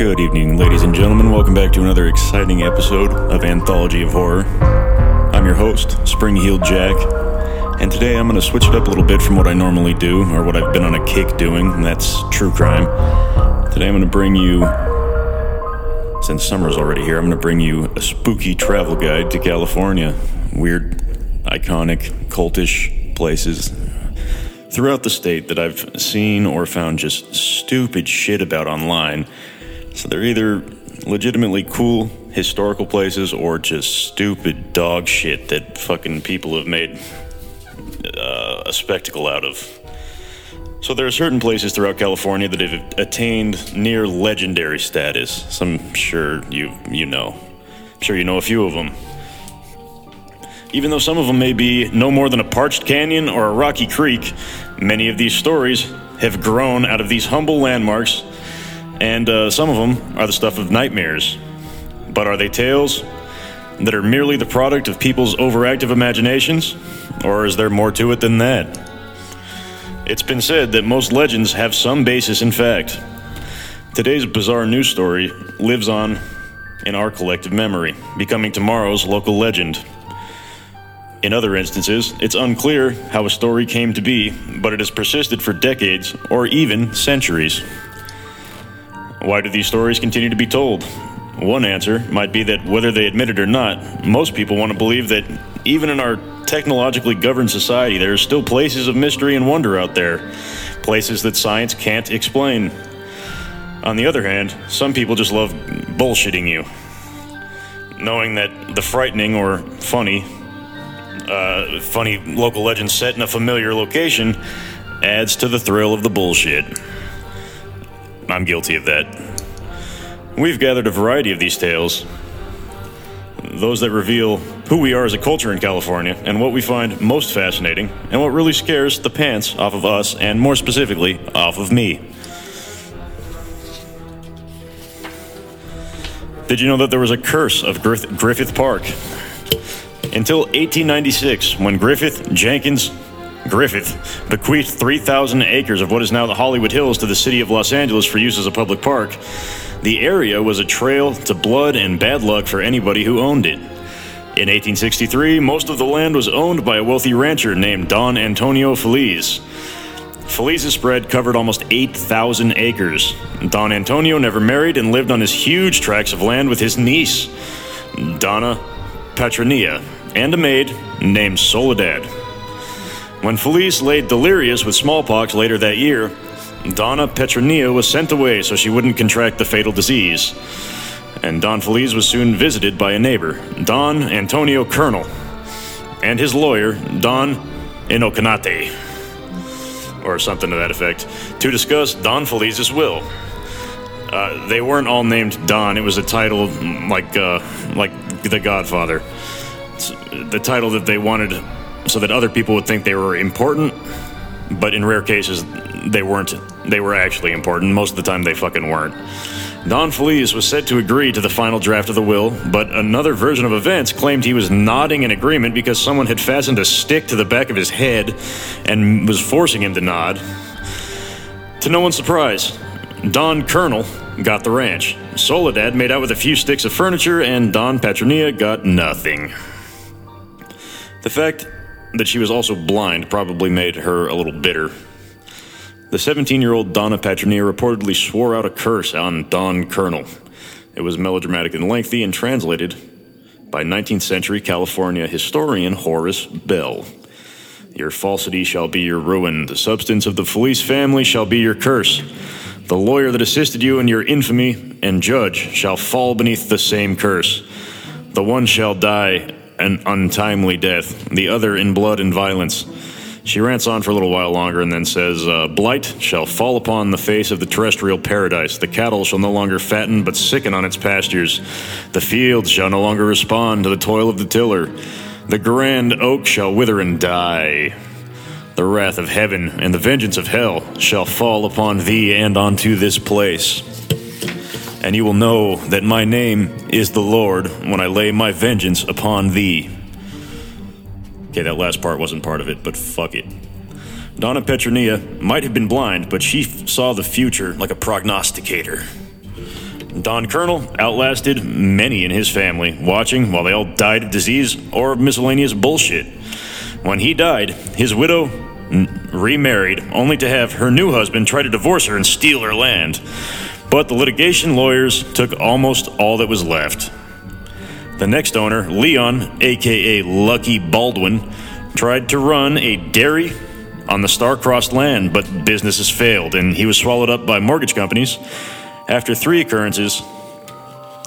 Good evening, ladies and gentlemen. Welcome back to another exciting episode of Anthology of Horror. I'm your host, Spring Heeled Jack, and today I'm going to switch it up a little bit from what I normally do, or what I've been on a kick doing, and that's true crime. Today I'm going to bring you, since summer's already here, I'm going to bring you a spooky travel guide to California. Weird, iconic, cultish places throughout the state that I've seen or found just stupid shit about online. So they're either legitimately cool historical places or just stupid dog shit that fucking people have made uh, a spectacle out of. So there are certain places throughout California that have attained near legendary status. Some sure you you know. I'm sure you know a few of them. Even though some of them may be no more than a parched canyon or a rocky creek, many of these stories have grown out of these humble landmarks, and uh, some of them are the stuff of nightmares. But are they tales that are merely the product of people's overactive imaginations, or is there more to it than that? It's been said that most legends have some basis in fact. Today's bizarre news story lives on in our collective memory, becoming tomorrow's local legend. In other instances, it's unclear how a story came to be, but it has persisted for decades or even centuries. Why do these stories continue to be told? One answer might be that whether they admit it or not, most people want to believe that even in our technologically governed society, there are still places of mystery and wonder out there, places that science can't explain. On the other hand, some people just love bullshitting you, knowing that the frightening or funny uh, funny local legend set in a familiar location adds to the thrill of the bullshit. I'm guilty of that. We've gathered a variety of these tales, those that reveal who we are as a culture in California and what we find most fascinating and what really scares the pants off of us and more specifically off of me. Did you know that there was a curse of Griffith Park? until 1896, when Griffith Jenkins Griffith bequeathed 3,000 acres of what is now the Hollywood Hills to the city of Los Angeles for use as a public park. The area was a trail to blood and bad luck for anybody who owned it. In 1863, most of the land was owned by a wealthy rancher named Don Antonio Feliz. Feliz's spread covered almost 8,000 acres. Don Antonio never married and lived on his huge tracts of land with his niece, Donna Petronilla, and a maid named Soledad. When Feliz laid delirious with smallpox later that year, Donna Petronilla was sent away so she wouldn't contract the fatal disease. And Don Feliz was soon visited by a neighbor, Don Antonio Coronel, and his lawyer, Don Inocanate, or something to that effect, to discuss Don Feliz's will. Uh, they weren't all named Don. It was a title like uh, like The Godfather the title that they wanted so that other people would think they were important, but in rare cases, they weren't. They were actually important. Most of the time, they fucking weren't. Don Feliz was said to agree to the final draft of the will, but another version of events claimed he was nodding in agreement because someone had fastened a stick to the back of his head and was forcing him to nod. To no one's surprise, Don Coronel got the ranch. Soledad made out with a few sticks of furniture, and Don Petronilla got nothing. The fact that she was also blind probably made her a little bitter. The 17 year old Donna Petronilla reportedly swore out a curse on Don Coronel. It was melodramatic and lengthy and translated by 19th century California historian Horace Bell. Your falsity shall be your ruin. The substance of the Felice family shall be your curse. The lawyer that assisted you in your infamy and judge shall fall beneath the same curse. The one shall die an untimely death, the other in blood and violence. She rants on for a little while longer and then says, uh, Blight shall fall upon the face of the terrestrial paradise. The cattle shall no longer fatten, but sicken on its pastures. The fields shall no longer respond to the toil of the tiller. The grand oak shall wither and die. The wrath of heaven and the vengeance of hell shall fall upon thee and onto this place and you will know that my name is the Lord when I lay my vengeance upon thee. Okay, that last part wasn't part of it, but fuck it. Donna Petronilla might have been blind, but she f- saw the future like a prognosticator. Don Coronel outlasted many in his family, watching while they all died of disease or of miscellaneous bullshit. When he died, his widow remarried, only to have her new husband try to divorce her and steal her land. But the litigation lawyers took almost all that was left. The next owner, Leon, aka Lucky Baldwin, tried to run a dairy on the star-crossed land, but businesses failed, and he was swallowed up by mortgage companies after three occurrences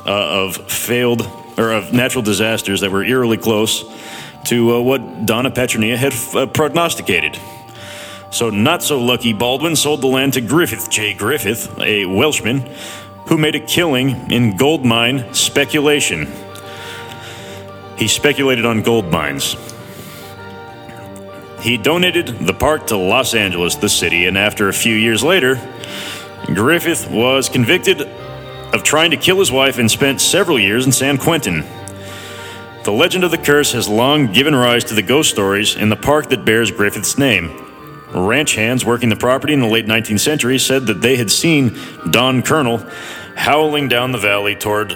uh, of failed or of natural disasters that were eerily close to uh, what Donna Petronilla had uh, prognosticated. So, not so lucky Baldwin sold the land to Griffith J. Griffith, a Welshman, who made a killing in gold mine speculation. He speculated on gold mines. He donated the park to Los Angeles, the city, and after a few years later, Griffith was convicted of trying to kill his wife and spent several years in San Quentin. The legend of the curse has long given rise to the ghost stories in the park that bears Griffith's name. Ranch hands working the property in the late 19th century said that they had seen Don Coronel howling down the valley toward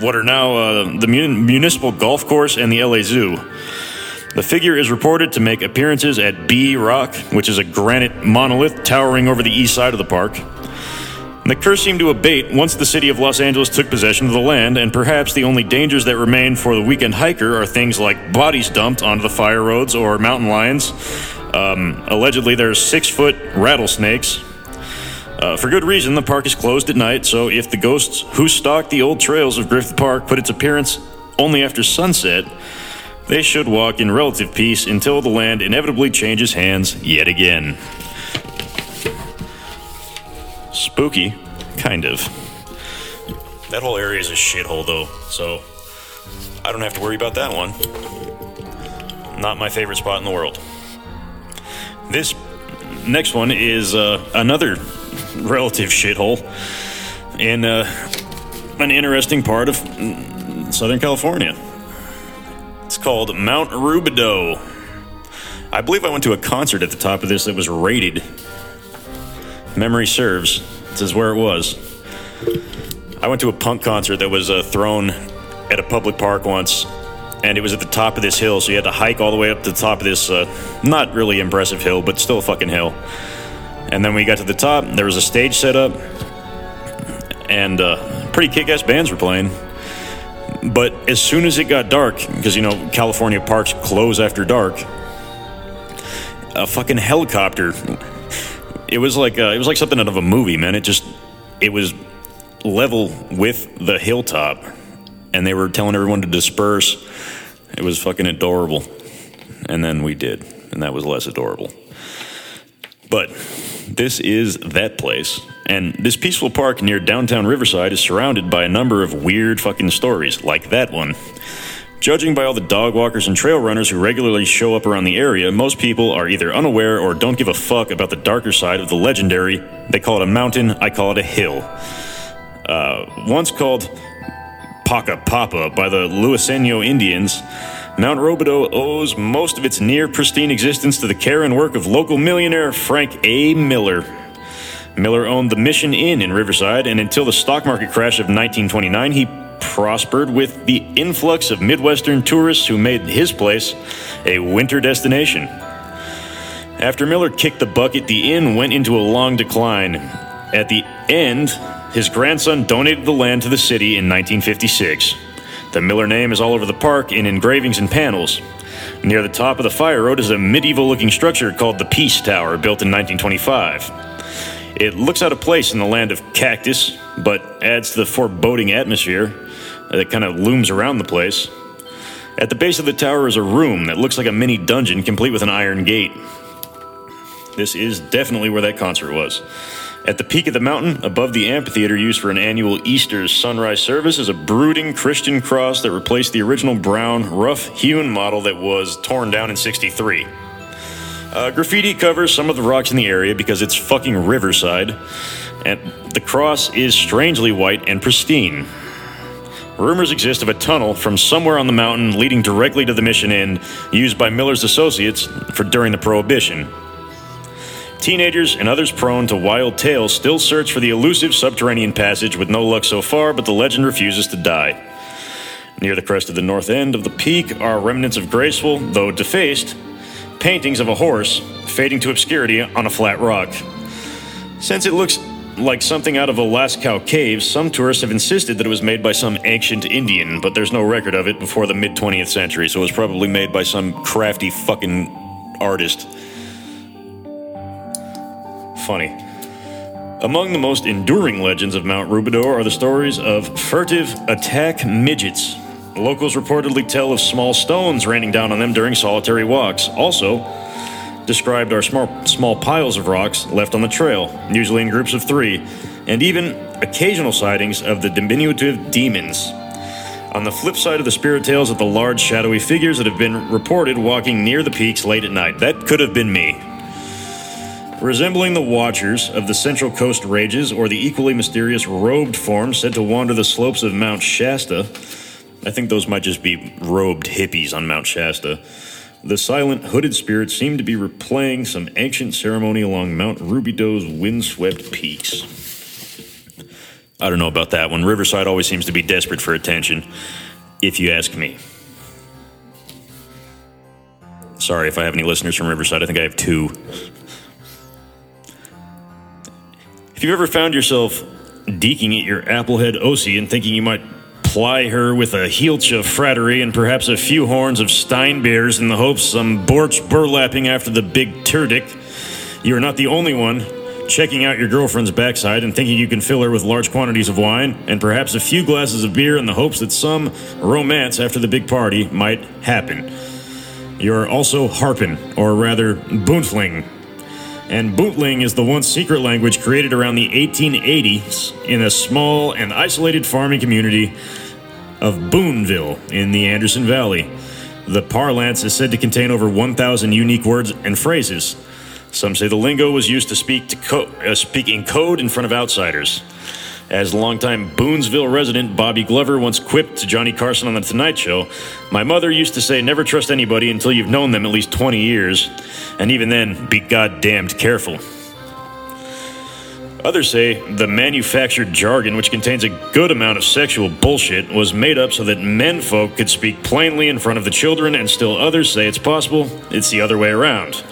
what are now uh, the municipal golf course and the LA Zoo. The figure is reported to make appearances at Bee Rock, which is a granite monolith towering over the east side of the park. The curse seemed to abate once the city of Los Angeles took possession of the land, and perhaps the only dangers that remain for the weekend hiker are things like bodies dumped onto the fire roads or mountain lions. Um, allegedly, there's six foot rattlesnakes. Uh, for good reason, the park is closed at night, so if the ghosts who stalk the old trails of Griffith Park put its appearance only after sunset, they should walk in relative peace until the land inevitably changes hands yet again. Spooky, kind of. That whole area is a shithole, though, so I don't have to worry about that one. Not my favorite spot in the world. This next one is uh, another relative shithole in uh, an interesting part of Southern California. It's called Mount Rubidoux. I believe I went to a concert at the top of this that was rated. Memory serves. This is where it was. I went to a punk concert that was uh, thrown at a public park once, and it was at the top of this hill, so you had to hike all the way up to the top of this uh, not really impressive hill, but still a fucking hill. And then we got to the top, there was a stage set up, and uh, pretty kick ass bands were playing. But as soon as it got dark, because you know California parks close after dark, a fucking helicopter. It was like uh, it was like something out of a movie, man. It just it was level with the hilltop, and they were telling everyone to disperse. It was fucking adorable, and then we did, and that was less adorable. But this is that place. And this peaceful park near downtown Riverside is surrounded by a number of weird fucking stories, like that one. Judging by all the dog walkers and trail runners who regularly show up around the area, most people are either unaware or don't give a fuck about the darker side of the legendary. They call it a mountain, I call it a hill. Uh, once called Paca Papa by the Luiseno Indians, Mount Rubidoux owes most of its near pristine existence to the care and work of local millionaire Frank A. Miller. Miller owned the Mission Inn in Riverside, and until the stock market crash of 1929, he prospered with the influx of Midwestern tourists who made his place a winter destination. After Miller kicked the bucket, the inn went into a long decline. At the end, his grandson donated the land to the city in 1956. The Miller name is all over the park in engravings and panels. Near the top of the fire road is a medieval looking structure called the Peace Tower, built in 1925. It looks out of place in the land of cactus, but adds to the foreboding atmosphere that kind of looms around the place. At the base of the tower is a room that looks like a mini dungeon complete with an iron gate. This is definitely where that concert was. At the peak of the mountain, above the amphitheater used for an annual Easter sunrise service, is a brooding Christian cross that replaced the original brown, rough hewn model that was torn down in 63. Uh, graffiti covers some of the rocks in the area because it's fucking Riverside, and the cross is strangely white and pristine. Rumors exist of a tunnel from somewhere on the mountain leading directly to the mission inn used by Miller's associates for during the Prohibition. Teenagers and others prone to wild tales still search for the elusive subterranean passage with no luck so far, but the legend refuses to die. Near the crest of the north end of the peak are remnants of graceful, though defaced, paintings of a horse fading to obscurity on a flat rock. Since it looks like something out of a Lascaux cave, some tourists have insisted that it was made by some ancient Indian, but there's no record of it before the mid 20th century, so it was probably made by some crafty fucking artist. Funny. Among the most enduring legends of Mount Rubidoux are the stories of furtive attack midgets. Locals reportedly tell of small stones raining down on them during solitary walks. Also, described are small, small piles of rocks left on the trail, usually in groups of three, and even occasional sightings of the diminutive demons. On the flip side of the spirit tales are the large shadowy figures that have been reported walking near the peaks late at night. That could have been me. Resembling the watchers of the Central Coast Rages or the equally mysterious robed forms said to wander the slopes of Mount Shasta, I think those might just be robed hippies on Mount Shasta. The silent, hooded spirits seem to be replaying some ancient ceremony along Mount Rubidoux's windswept peaks. I don't know about that one. Riverside always seems to be desperate for attention, if you ask me. Sorry if I have any listeners from Riverside. I think I have two. If you've ever found yourself deking at your Applehead Osi and thinking you might ply her with a heelch of frattery and perhaps a few horns of Stein bears in the hopes some borch burlapping after the big turdick, you are not the only one checking out your girlfriend's backside and thinking you can fill her with large quantities of wine and perhaps a few glasses of beer in the hopes that some romance after the big party might happen. You're also harping, or rather, boontling, and Boontling is the once secret language created around the 1880s in a small and isolated farming community of Boonville in the Anderson Valley. The parlance is said to contain over 1,000 unique words and phrases. Some say the lingo was used to speak to co- uh, speak in code in front of outsiders. As longtime Boonesville resident Bobby Glover once quipped to Johnny Carson on The Tonight Show, my mother used to say, never trust anybody until you've known them at least 20 years, and even then, be goddamned careful. Others say the manufactured jargon, which contains a good amount of sexual bullshit, was made up so that men folk could speak plainly in front of the children, and still others say it's possible it's the other way around.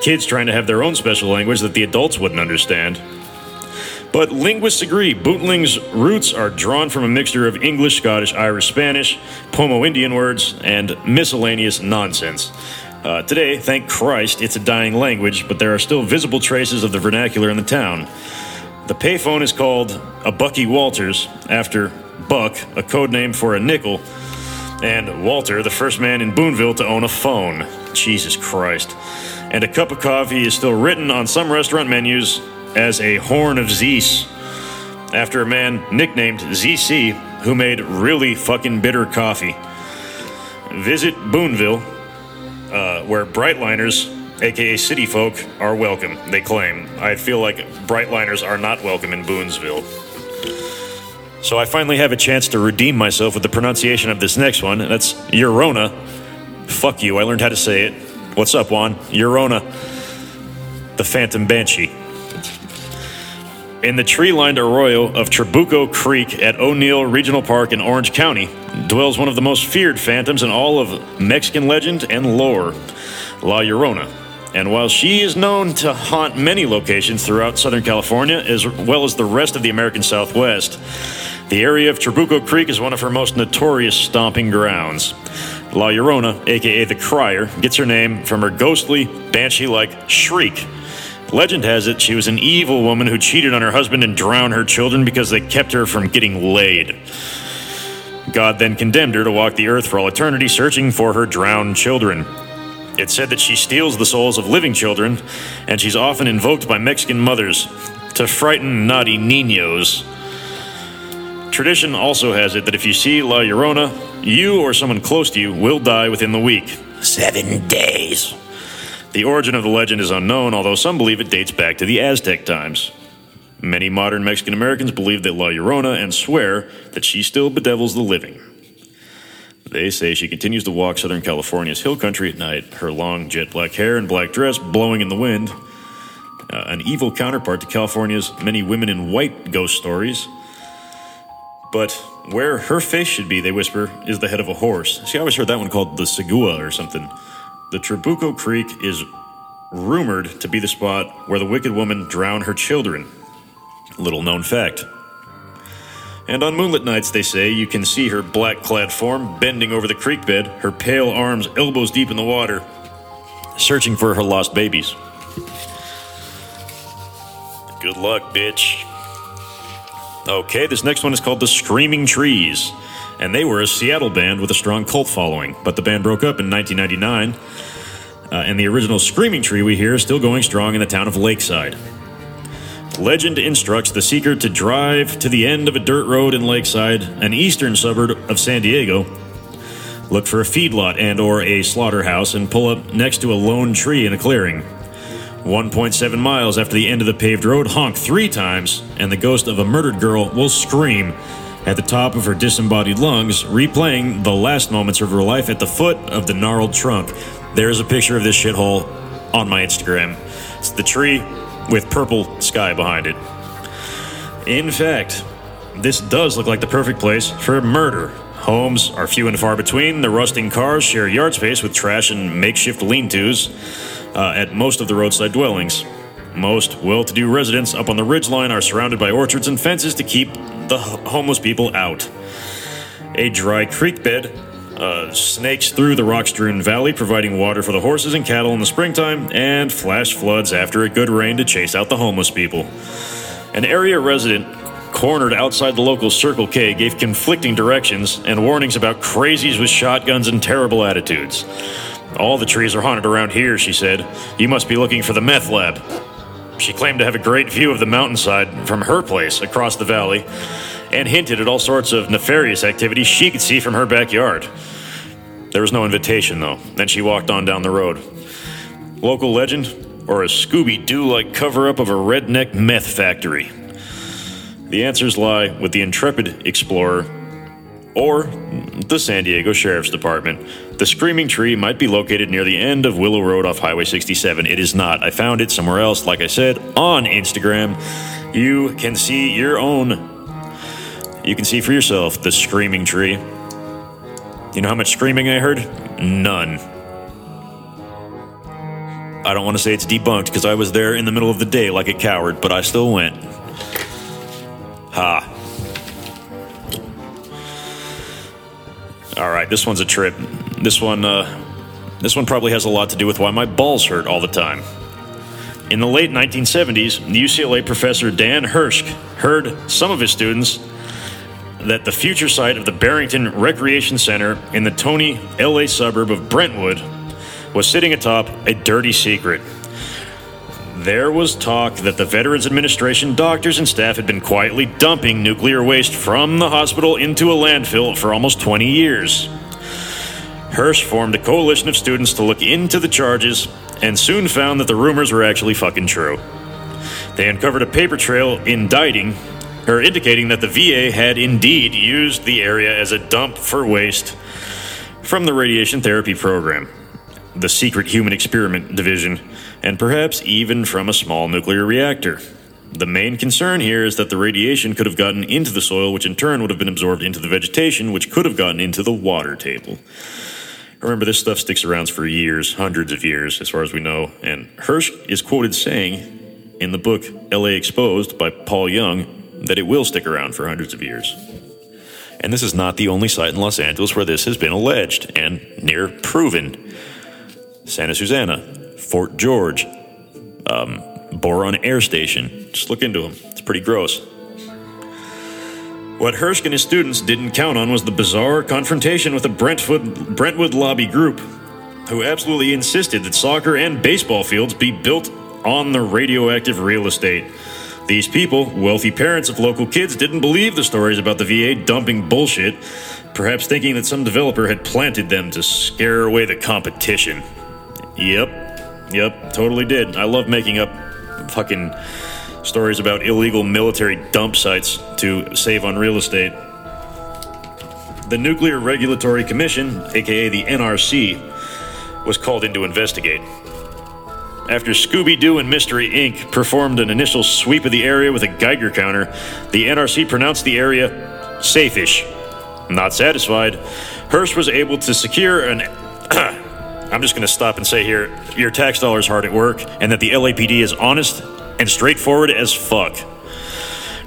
Kids trying to have their own special language that the adults wouldn't understand. But linguists agree Boontling's roots are drawn from a mixture of English, Scottish, Irish, Spanish, Pomo Indian words, and miscellaneous nonsense. Uh, today, thank Christ, it's a dying language, but there are still visible traces of the vernacular in the town. The payphone is called a Bucky Walters, after Buck, a code name for a nickel, and Walter, the first man in Boonville to own a phone. Jesus Christ. And a cup of coffee is still written on some restaurant menus as a Horn of Zeus, after a man nicknamed ZC who made really fucking bitter coffee. Visit Boonville, uh, where Brightliners, aka city folk, are welcome, they claim. I feel like Brightliners are not welcome in Boonsville. So I finally have a chance to redeem myself with the pronunciation of this next one. That's Llorona. Fuck you, I learned how to say it. What's up, Juan? Llorona. The Phantom Banshee. In the tree lined arroyo of Trabuco Creek at O'Neill Regional Park in Orange County dwells one of the most feared phantoms in all of Mexican legend and lore, La Llorona. And while she is known to haunt many locations throughout Southern California, as well as the rest of the American Southwest, the area of Trabuco Creek is one of her most notorious stomping grounds. La Llorona, aka the Crier, gets her name from her ghostly, banshee like shriek Legend has it she was an evil woman who cheated on her husband and drowned her children because they kept her from getting laid. God then condemned her to walk the earth for all eternity searching for her drowned children. It's said that she steals the souls of living children, and she's often invoked by Mexican mothers to frighten naughty niños. Tradition also has it that if you see La Llorona, you or someone close to you will die within the week. Seven days. The origin of the legend is unknown, although some believe it dates back to the Aztec times. Many modern Mexican Americans believe that La Llorona and swear that she still bedevils the living. They say she continues to walk Southern California's hill country at night, her long jet black hair and black dress blowing in the wind. uh, an evil counterpart to California's many women in white ghost stories. But where her face should be, they whisper, is the head of a horse. See, I always heard that one called the Segua or something. The Trabuco Creek is rumored to be the spot where the wicked woman drowned her children. Little known fact. And on moonlit nights, they say, you can see her black clad form bending over the creek bed, her pale arms elbows deep in the water, searching for her lost babies. Good luck, bitch. Okay, this next one is called The Screaming Trees. And they were a Seattle band with a strong cult following, but the band broke up in 1999. Uh, and the original Screaming Tree we hear is still going strong in the town of Lakeside. Legend instructs the seeker to drive to the end of a dirt road in Lakeside, an eastern suburb of San Diego. Look for a feedlot and or a slaughterhouse and pull up next to a lone tree in a clearing. 1.7 miles after the end of the paved road, honk three times, and the ghost of a murdered girl will scream at the top of her disembodied lungs, replaying the last moments of her life at the foot of the gnarled trunk. There's a picture of this shithole on my Instagram. It's the tree with purple sky behind it. In fact, this does look like the perfect place for murder. Homes are few and far between. The rusting cars share yard space with trash and makeshift lean tos uh, at most of the roadside dwellings. Most well to do residents up on the ridgeline are surrounded by orchards and fences to keep the homeless people out. A dry creek bed uh, snakes through the rock strewn valley, providing water for the horses and cattle in the springtime, and flash floods after a good rain to chase out the homeless people. An area resident cornered outside the local Circle K gave conflicting directions and warnings about crazies with shotguns and terrible attitudes. All the trees are haunted around here, she said. You must be looking for the meth lab. She claimed to have a great view of the mountainside from her place across the valley and hinted at all sorts of nefarious activities she could see from her backyard. There was no invitation, though, and she walked on down the road. Local legend, or a Scooby Doo like cover up of a redneck meth factory? The answers lie with the intrepid explorer or the San Diego Sheriff's Department. The Screaming Tree might be located near the end of Willow Road off Highway 67. It is not. I found it somewhere else, like I said, on Instagram. You can see your own. You can see for yourself the Screaming Tree. You know how much screaming I heard? None. I don't want to say it's debunked because I was there in the middle of the day like a coward, but I still went. Ha. All right, this one's a trip. This one, uh, this one probably has a lot to do with why my balls hurt all the time. In the late 1970s, UCLA professor Dan Hirsch heard some of his students that the future site of the Barrington Recreation Center in the Tony, LA suburb of Brentwood was sitting atop a dirty secret. There was talk that the Veterans Administration doctors and staff had been quietly dumping nuclear waste from the hospital into a landfill for almost 20 years. Hirsch formed a coalition of students to look into the charges and soon found that the rumors were actually fucking true. They uncovered a paper trail indicting or indicating that the VA had indeed used the area as a dump for waste from the radiation therapy program, the secret human experiment division, and perhaps even from a small nuclear reactor. The main concern here is that the radiation could have gotten into the soil, which in turn would have been absorbed into the vegetation, which could have gotten into the water table. Remember, this stuff sticks around for years, hundreds of years, as far as we know, and Hirsch is quoted saying in the book LA Exposed by Paul Young that it will stick around for hundreds of years. And this is not the only site in Los Angeles where this has been alleged and near proven. Santa Susana, Fort George, um, Boron Air Station. Just look into them. It's pretty gross. What Hirsch and his students didn't count on was the bizarre confrontation with the Brentwood, Brentwood lobby group, who absolutely insisted that soccer and baseball fields be built on the radioactive real estate. These people, wealthy parents of local kids, didn't believe the stories about the VA dumping bullshit, perhaps thinking that some developer had planted them to scare away the competition. Yep, yep, totally did. I love making up fucking stories about illegal military dump sites to save on real estate. The Nuclear Regulatory Commission, aka the NRC, was called in to investigate. after Scooby Doo and Mystery Inc. performed an initial sweep of the area with a Geiger counter, the NRC pronounced the area safe-ish. Not satisfied, Hirsch was able to secure an. I'm just going to stop and say here your tax dollars hard at work, and that the LAPD is honest and straightforward as fuck.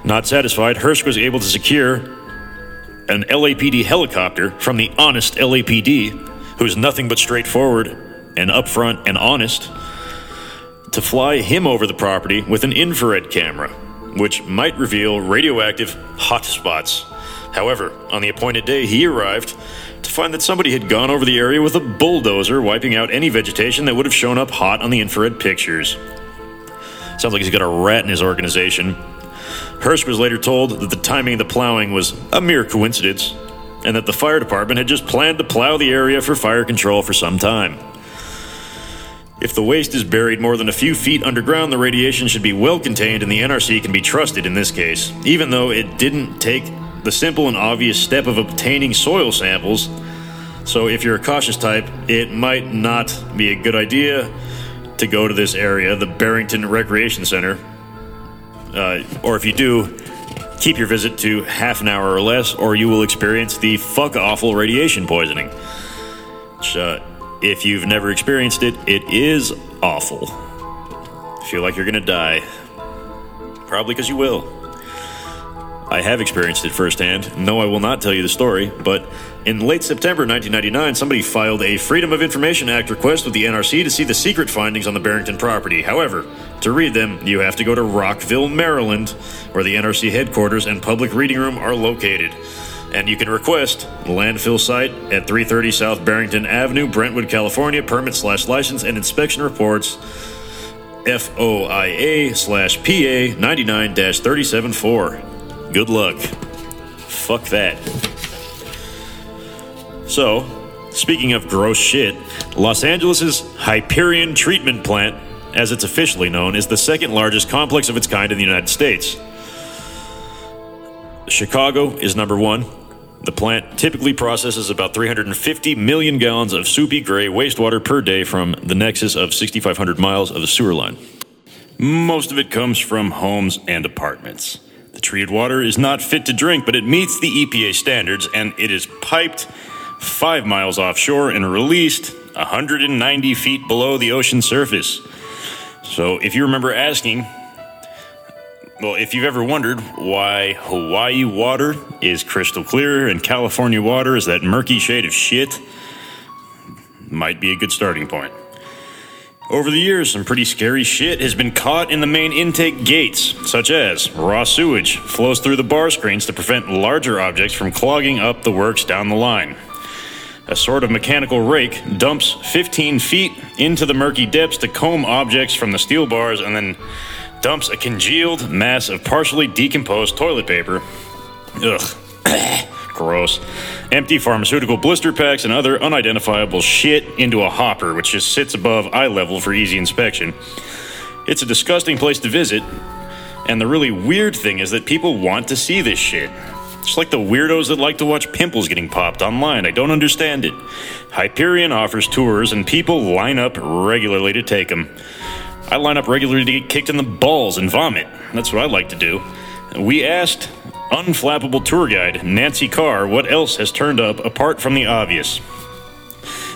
Not satisfied, Hirsch was able to secure an LAPD helicopter from the honest LAPD, who's nothing but straightforward and upfront and honest, to fly him over the property with an infrared camera, which might reveal radioactive hotspots. However, on the appointed day, he arrived to find that somebody had gone over the area with a bulldozer, wiping out any vegetation that would have shown up hot on the infrared pictures. Sounds like he's got a rat in his organization. Hirsch was later told that the timing of the plowing was a mere coincidence, and that the fire department had just planned to plow the area for fire control for some time. If the waste is buried more than a few feet underground, the radiation should be well contained, and the NRC can be trusted in this case, even though it didn't take the simple and obvious step of obtaining soil samples. So, if you're a cautious type, it might not be a good idea to go to this area, the Barrington Recreation Center. Uh, or if you do, keep your visit to half an hour or less, or you will experience the fuck awful radiation poisoning. Which, uh, if you've never experienced it, it is awful. Feel like you're gonna die. Probably because you will. I have experienced it firsthand. No, I will not tell you the story, but in late September 1999, somebody filed a Freedom of Information Act request with the NRC to see the secret findings on the Barrington property. However, to read them, you have to go to Rockville, Maryland, where the NRC headquarters and public reading room are located. And you can request the landfill site at 330 South Barrington Avenue, Brentwood, California, permit slash license and inspection reports FOIA slash PA 99 374. Good luck. Fuck that. So, speaking of gross shit, Los Angeles' Hyperion Treatment Plant, as it's officially known, is the second largest complex of its kind in the United States. Chicago is number one. The plant typically processes about 350 million gallons of soupy gray wastewater per day from the nexus of 6,500 miles of sewer line. Most of it comes from homes and apartments. Treated water is not fit to drink, but it meets the EPA standards and it is piped five miles offshore and released 190 feet below the ocean surface. So, if you remember asking, well, if you've ever wondered why Hawaii water is crystal clear and California water is that murky shade of shit, might be a good starting point. Over the years, some pretty scary shit has been caught in the main intake gates, such as raw sewage flows through the bar screens to prevent larger objects from clogging up the works down the line. A sort of mechanical rake dumps 15 feet into the murky depths to comb objects from the steel bars and then dumps a congealed mass of partially decomposed toilet paper. Ugh. Gross. Empty pharmaceutical blister packs and other unidentifiable shit into a hopper, which just sits above eye level for easy inspection. It's a disgusting place to visit, and the really weird thing is that people want to see this shit. It's like the weirdos that like to watch pimples getting popped online. I don't understand it. Hyperion offers tours, and people line up regularly to take them. I line up regularly to get kicked in the balls and vomit. That's what I like to do. We asked unflappable tour guide Nancy Carr what else has turned up apart from the obvious.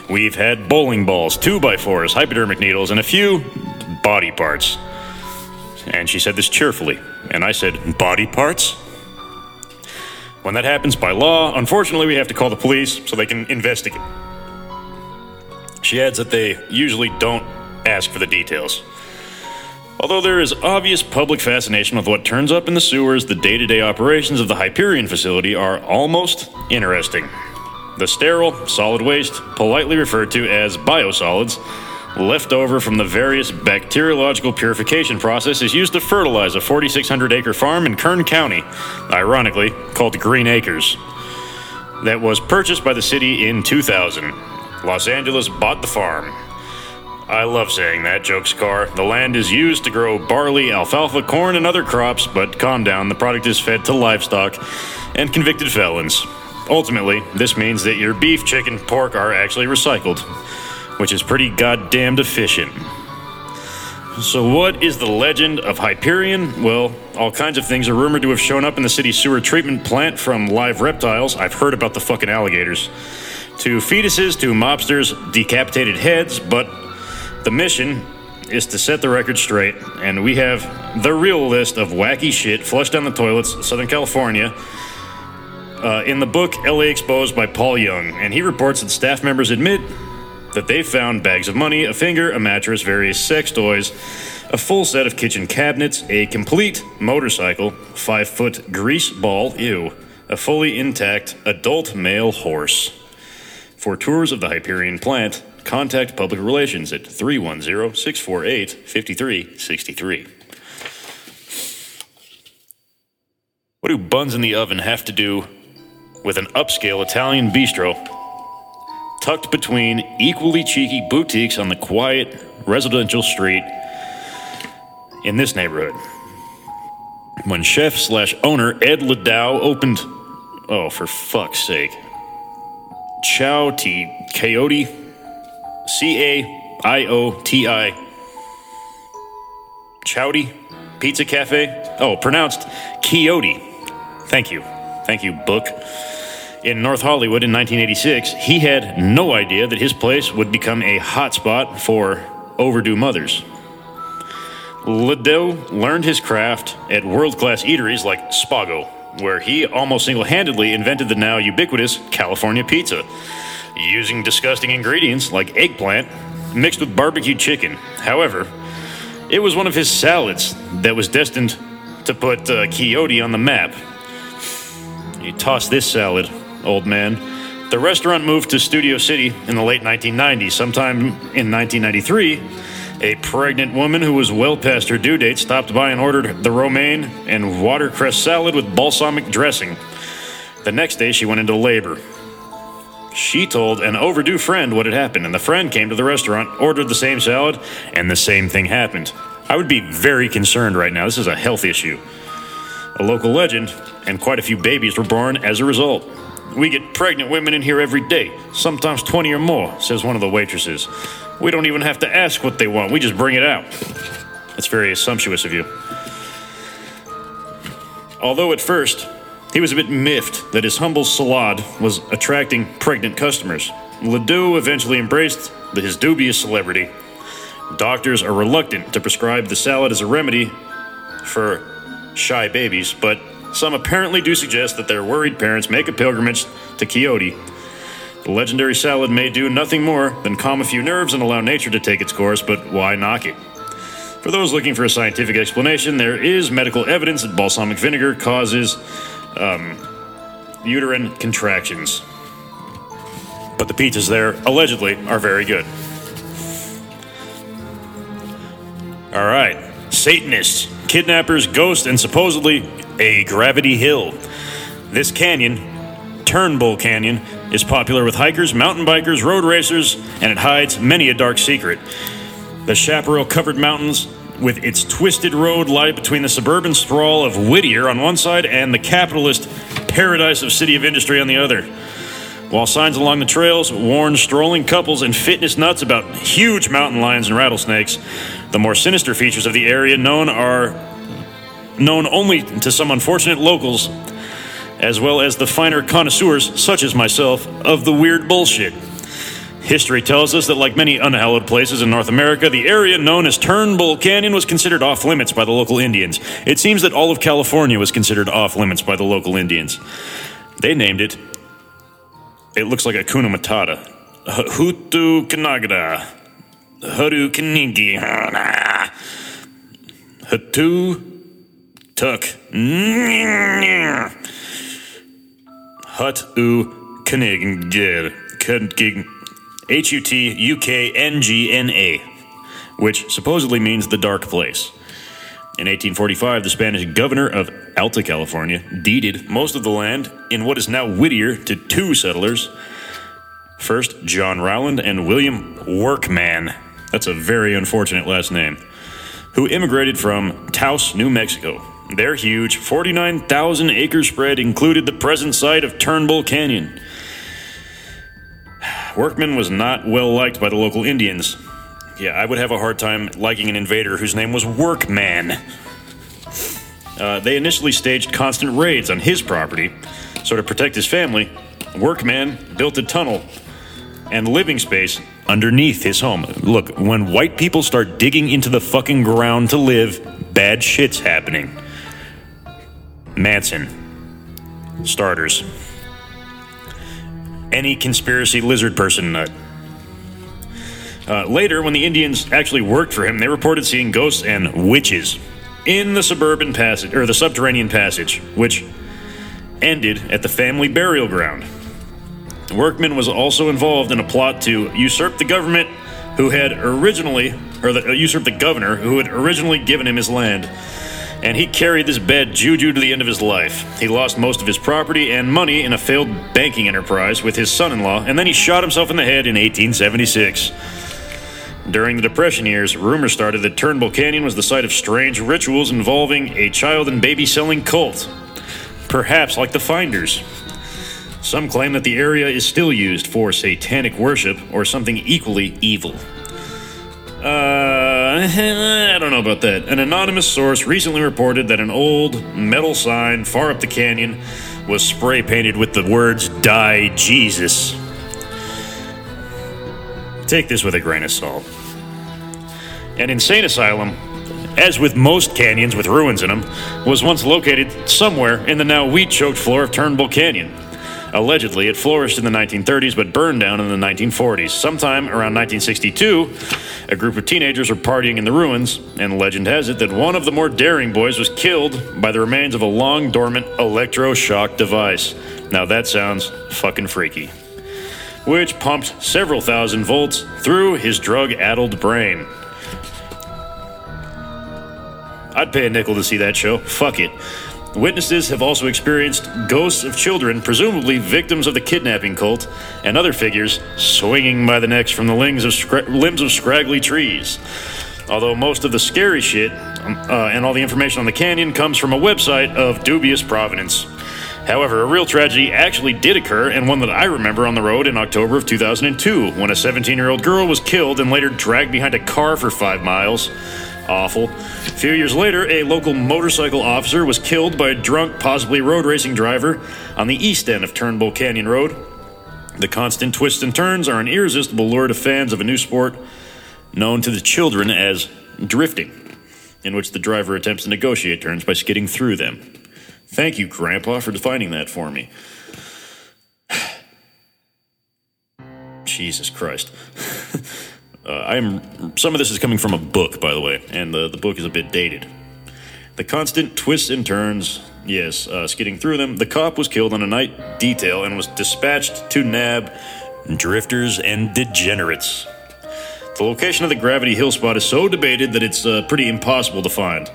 We've had bowling balls, 2x4s, hypodermic needles, and a few body parts. And she said this cheerfully. And I said, Body parts? When that happens by law, unfortunately, we have to call the police so they can investigate. She adds that they usually don't ask for the details. Although there is obvious public fascination with what turns up in the sewers, the day to day operations of the Hyperion facility are almost interesting. The sterile, solid waste, politely referred to as biosolids, left over from the various bacteriological purification process is used to fertilize a 4,600 acre farm in Kern County, ironically called Green Acres. That was purchased by the city in 2000. Los Angeles bought the farm. I love saying that, jokes Carr. The land is used to grow barley, alfalfa, corn, and other crops, but calm down, the product is fed to livestock and convicted felons. Ultimately, this means that your beef, chicken, pork are actually recycled, which is pretty goddamned efficient. So, what is the legend of Hyperion? Well, all kinds of things are rumored to have shown up in the city's sewer treatment plant from live reptiles. I've heard about the fucking alligators. To fetuses, to mobsters, decapitated heads, but the mission is to set the record straight, and we have the real list of wacky shit flushed down the toilets, Southern California, uh, in the book LA Exposed by Paul Young. And he reports that staff members admit that they found bags of money, a finger, a mattress, various sex toys, a full set of kitchen cabinets, a complete motorcycle, five foot grease ball, ew, a fully intact adult male horse. For tours of the Hyperion plant, contact public relations at 310 648 5363. What do buns in the oven have to do with an upscale Italian bistro tucked between equally cheeky boutiques on the quiet residential street in this neighborhood. When chef slash owner Ed LaDou opened, oh, for fuck's sake, Chow T Coyote, C A I O T I, Chowdy Pizza Cafe, oh, pronounced Quixote. Thank you. Thank you, book in North Hollywood in 1986, he had no idea that his place would become a hotspot for overdue mothers. Liddell learned his craft at world class eateries like Spago, where he almost single handedly invented the now ubiquitous California pizza, using disgusting ingredients like eggplant mixed with barbecue chicken. However, it was one of his salads that was destined to put uh, on the map. He tossed this salad old man. The restaurant moved to Studio City in the late 1990s. Sometime in 1993, a pregnant woman who was well past her due date stopped by and ordered the romaine and watercress salad with balsamic dressing. The next day, she went into labor. She told an overdue friend what had happened, and the friend came to the restaurant, ordered the same salad, and the same thing happened. I would be very concerned right now. This is a health issue. A local legend, and quite a few babies were born as a result. We get pregnant women in here every day, sometimes 20 or more, says one of the waitresses. We don't even have to ask what they want, we just bring it out. That's very sumptuous of you. Although at first, he was a bit miffed that his humble salad was attracting pregnant customers. LaDou eventually embraced his dubious celebrity. Doctors are reluctant to prescribe the salad as a remedy for shy babies, but some apparently do suggest that their worried parents make a pilgrimage to Quixote. The legendary salad may do nothing more than calm a few nerves and allow nature to take its course, but why knock it? For those looking for a scientific explanation, there is medical evidence that balsamic vinegar causes um, uterine contractions. But the pizzas there, allegedly, are very good. All right. Satanists, kidnappers, ghosts, and supposedly a gravity hill. This canyon, Turnbull Canyon, is popular with hikers, mountain bikers, road racers, and it hides many a dark secret. The chaparral covered mountains, with its twisted road, lie between the suburban sprawl of Whittier on one side and the capitalist paradise of City of Industry on the other. While signs along the trails warn strolling couples and fitness nuts about huge mountain lions and rattlesnakes, the more sinister features of the area known are known only to some unfortunate locals, as well as the finer connoisseurs, such as myself, of the weird bullshit. History tells us that, like many unhallowed places in North America, the area known as Turnbull Canyon was considered off limits by the local Indians. It seems that all of California was considered off limits by the local Indians. They named it, it looks like a Kuna Matata, Hutu Kanagada, Hutu Kanigi, Hutu Tuk. Hut u Knigger. H U T U K N G N A, which supposedly means the dark place. In 1845, the Spanish governor of Alta California deeded most of the land in what is now Whittier to two settlers. First, John Rowland and William Workman. That's a very unfortunate last name. Who immigrated from Taos, New Mexico, their huge 49,000 acre spread included the present site of Turnbull Canyon. Workman was not well liked by the local Indians. Yeah, I would have a hard time liking an invader whose name was Workman. Uh, they initially staged constant raids on his property, so to protect his family, Workman built a tunnel and living space underneath his home. Look, when white people start digging into the fucking ground to live, bad shit's happening. Manson. Starters. Any conspiracy lizard person nut. Uh, later, when the Indians actually worked for him, they reported seeing ghosts and witches in the suburban passage or the subterranean passage, which ended at the family burial ground. Workman was also involved in a plot to usurp the government who had originally, or the, uh, usurp the governor who had originally given him his land. And he carried this bad juju to the end of his life. He lost most of his property and money in a failed banking enterprise with his son in law, and then he shot himself in the head in 1876. During the Depression years, rumors started that Turnbull Canyon was the site of strange rituals involving a child and baby selling cult. Perhaps like the Finders. Some claim that the area is still used for satanic worship or something equally evil. Uh, Uh, I don't know about that. An anonymous source recently reported that an old metal sign far up the canyon was spray painted with the words Die Jesus. Take this with a grain of salt. An insane asylum, as with most canyons with ruins in them, was once located somewhere in the now weed choked floor of Turnbull Canyon. Allegedly, it flourished in the 1930s but burned down in the 1940s. Sometime around 1962, a group of teenagers were partying in the ruins, and legend has it that one of the more daring boys was killed by the remains of a long dormant electroshock device. Now that sounds fucking freaky. Which pumped several thousand volts through his drug addled brain. I'd pay a nickel to see that show. Fuck it. Witnesses have also experienced ghosts of children, presumably victims of the kidnapping cult, and other figures swinging by the necks from the limbs of, scra- limbs of scraggly trees. Although most of the scary shit um, uh, and all the information on the canyon comes from a website of dubious provenance. However, a real tragedy actually did occur, and one that I remember on the road in October of 2002, when a 17 year old girl was killed and later dragged behind a car for five miles. Awful. A few years later, a local motorcycle officer was killed by a drunk, possibly road racing driver on the east end of Turnbull Canyon Road. The constant twists and turns are an irresistible lure to fans of a new sport known to the children as drifting, in which the driver attempts to negotiate turns by skidding through them. Thank you, Grandpa, for defining that for me. Jesus Christ. uh, I'm some of this is coming from a book, by the way, and the, the book is a bit dated. The constant twists and turns, yes, uh, skidding through them. The cop was killed on a night detail and was dispatched to nab drifters and degenerates. The location of the Gravity Hill spot is so debated that it's uh, pretty impossible to find.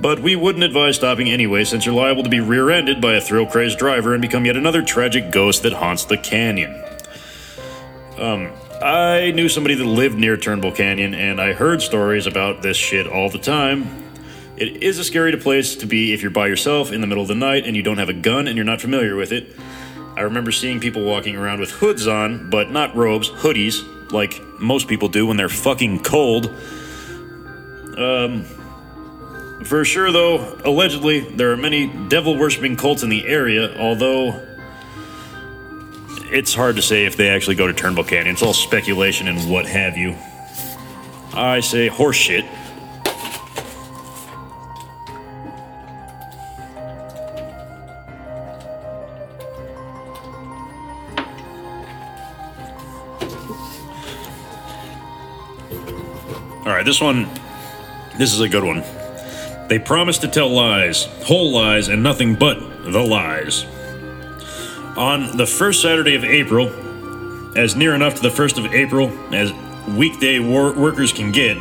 But we wouldn't advise stopping anyway, since you're liable to be rear ended by a thrill crazed driver and become yet another tragic ghost that haunts the canyon. Um, I knew somebody that lived near Turnbull Canyon, and I heard stories about this shit all the time. It is a scary place to be if you're by yourself in the middle of the night and you don't have a gun and you're not familiar with it. I remember seeing people walking around with hoods on, but not robes, hoodies, like most people do when they're fucking cold. Um, for sure, though, allegedly, there are many devil worshipping cults in the area, although it's hard to say if they actually go to Turnbull Canyon. It's all speculation and what have you. I say horseshit. All right, this one, this is a good one. They promise to tell lies, whole lies, and nothing but the lies. On the first Saturday of April, as near enough to the 1st of April as weekday wor- workers can get,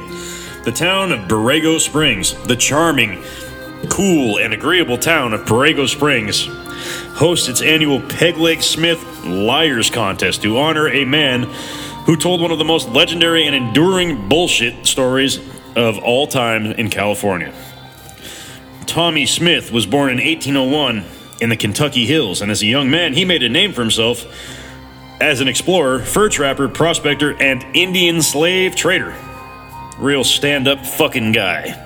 the town of Borrego Springs, the charming, cool, and agreeable town of Borrego Springs, hosts its annual Peg Leg Smith Liars Contest to honor a man who told one of the most legendary and enduring bullshit stories of all time in California. Tommy Smith was born in 1801 in the Kentucky Hills, and as a young man, he made a name for himself as an explorer, fur trapper, prospector, and Indian slave trader. Real stand up fucking guy.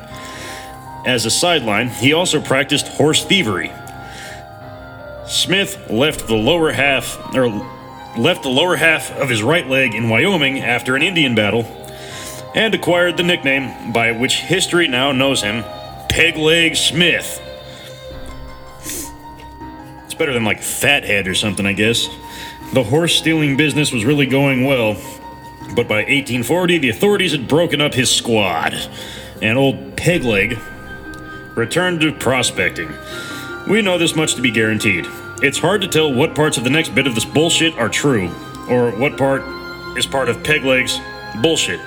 As a sideline, he also practiced horse thievery. Smith left the lower half, or left the lower half of his right leg in Wyoming after an Indian battle, and acquired the nickname by which history now knows him, Peg Leg Smith. Better than like Fathead or something, I guess. The horse stealing business was really going well, but by 1840, the authorities had broken up his squad, and old Pegleg returned to prospecting. We know this much to be guaranteed. It's hard to tell what parts of the next bit of this bullshit are true, or what part is part of Pegleg's bullshit,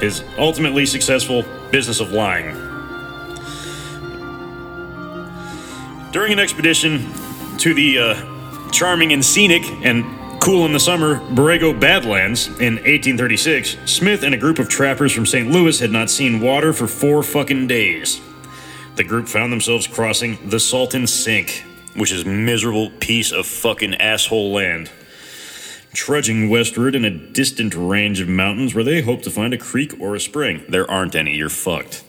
his ultimately successful business of lying. During an expedition to the uh, charming and scenic and cool in the summer Borrego Badlands in 1836, Smith and a group of trappers from St. Louis had not seen water for four fucking days. The group found themselves crossing the Salton Sink, which is miserable piece of fucking asshole land. Trudging westward in a distant range of mountains where they hope to find a creek or a spring. There aren't any, you're fucked.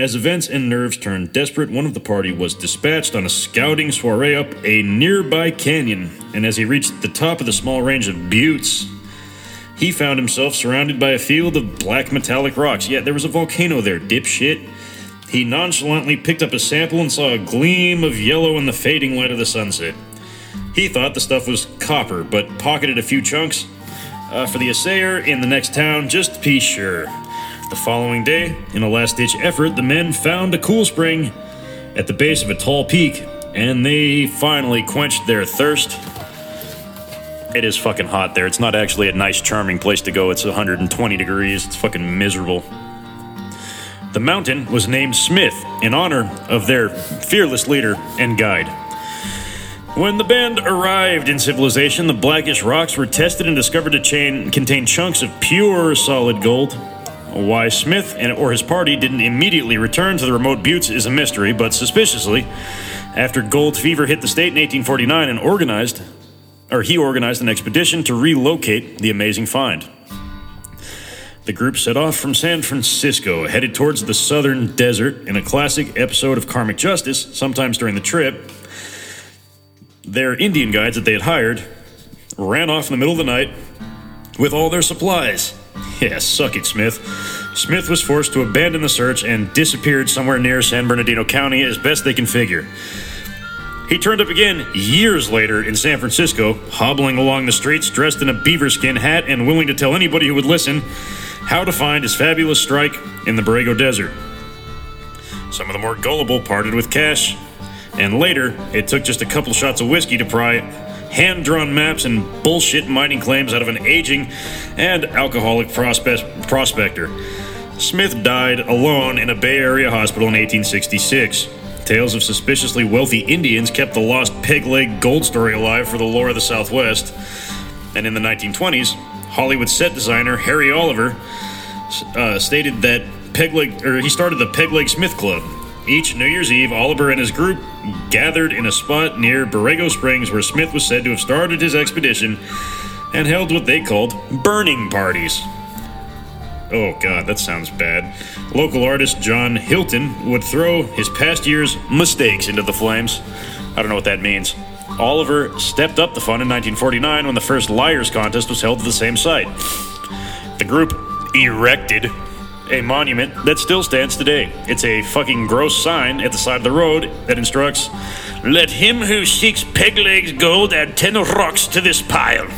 As events and nerves turned desperate, one of the party was dispatched on a scouting soiree up a nearby canyon, and as he reached the top of the small range of buttes, he found himself surrounded by a field of black metallic rocks. Yeah, there was a volcano there, dipshit. He nonchalantly picked up a sample and saw a gleam of yellow in the fading light of the sunset. He thought the stuff was copper, but pocketed a few chunks uh, for the assayer in the next town just to be sure. The following day, in a last ditch effort, the men found a cool spring at the base of a tall peak, and they finally quenched their thirst. It is fucking hot there. It's not actually a nice, charming place to go. It's 120 degrees. It's fucking miserable. The mountain was named Smith in honor of their fearless leader and guide. When the band arrived in civilization, the blackish rocks were tested and discovered to chain, contain chunks of pure solid gold. Why Smith and or his party didn't immediately return to the remote buttes is a mystery, but suspiciously, after gold fever hit the state in 1849 and organized or he organized an expedition to relocate the amazing find. The group set off from San Francisco, headed towards the southern desert in a classic episode of Karmic Justice, sometimes during the trip. Their Indian guides that they had hired ran off in the middle of the night with all their supplies. Yeah, suck it, Smith. Smith was forced to abandon the search and disappeared somewhere near San Bernardino County as best they can figure. He turned up again years later in San Francisco, hobbling along the streets dressed in a beaver skin hat and willing to tell anybody who would listen how to find his fabulous strike in the Borrego Desert. Some of the more gullible parted with cash, and later it took just a couple shots of whiskey to pry hand drawn maps and bullshit mining claims out of an aging and alcoholic prospe- prospector. Smith died alone in a Bay Area hospital in 1866. Tales of suspiciously wealthy Indians kept the lost peg leg gold story alive for the lore of the Southwest. And in the 1920s, Hollywood set designer Harry Oliver uh, stated that Pegleg, or he started the Pegleg Smith Club. Each New Year's Eve, Oliver and his group gathered in a spot near Borrego Springs where Smith was said to have started his expedition and held what they called burning parties. Oh god, that sounds bad. Local artist John Hilton would throw his past year's mistakes into the flames. I don't know what that means. Oliver stepped up the fun in 1949 when the first Liars contest was held at the same site. The group erected a monument that still stands today. It's a fucking gross sign at the side of the road that instructs, Let him who seeks Pegleg's gold add 10 rocks to this pile.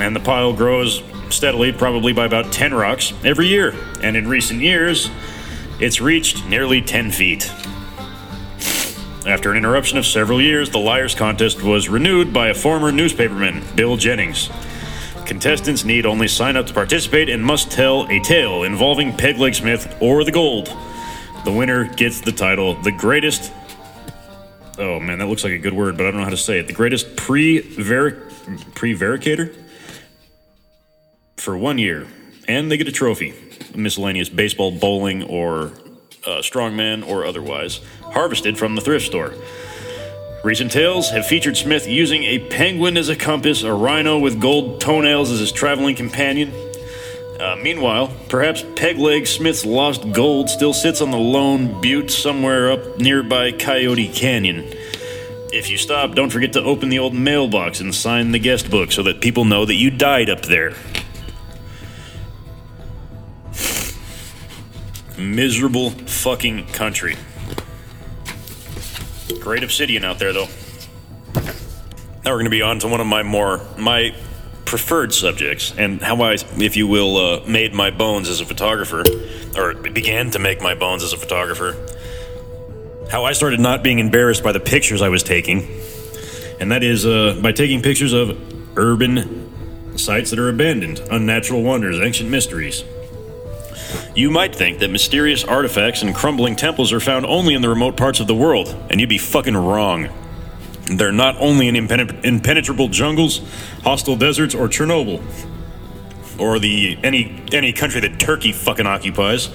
And the pile grows steadily, probably by about 10 rocks every year. And in recent years, it's reached nearly 10 feet. After an interruption of several years, the Liars contest was renewed by a former newspaperman, Bill Jennings. Contestants need only sign up to participate and must tell a tale involving Peg Leg Smith or the gold. The winner gets the title The Greatest. Oh man, that looks like a good word, but I don't know how to say it. The greatest pre-vericator for one year. And they get a trophy miscellaneous baseball, bowling, or uh, strongman, or otherwise, harvested from the thrift store. Recent tales have featured Smith using a penguin as a compass, a rhino with gold toenails as his traveling companion, Uh, meanwhile, perhaps Pegleg Smith's lost gold still sits on the lone butte somewhere up nearby Coyote Canyon. If you stop, don't forget to open the old mailbox and sign the guest book so that people know that you died up there. Miserable fucking country. Great obsidian out there, though. Now we're going to be on to one of my more my preferred subjects and how I, if you will, uh, made my bones as a photographer, or began to make my bones as a photographer. How I started not being embarrassed by the pictures I was taking, and that is uh, by taking pictures of urban sites that are abandoned, unnatural wonders, ancient mysteries. You might think that mysterious artifacts and crumbling temples are found only in the remote parts of the world, and you'd be fucking wrong. They're not only in impen- impenetrable jungles, hostile deserts, or Chernobyl, or the any any country that Turkey fucking occupies,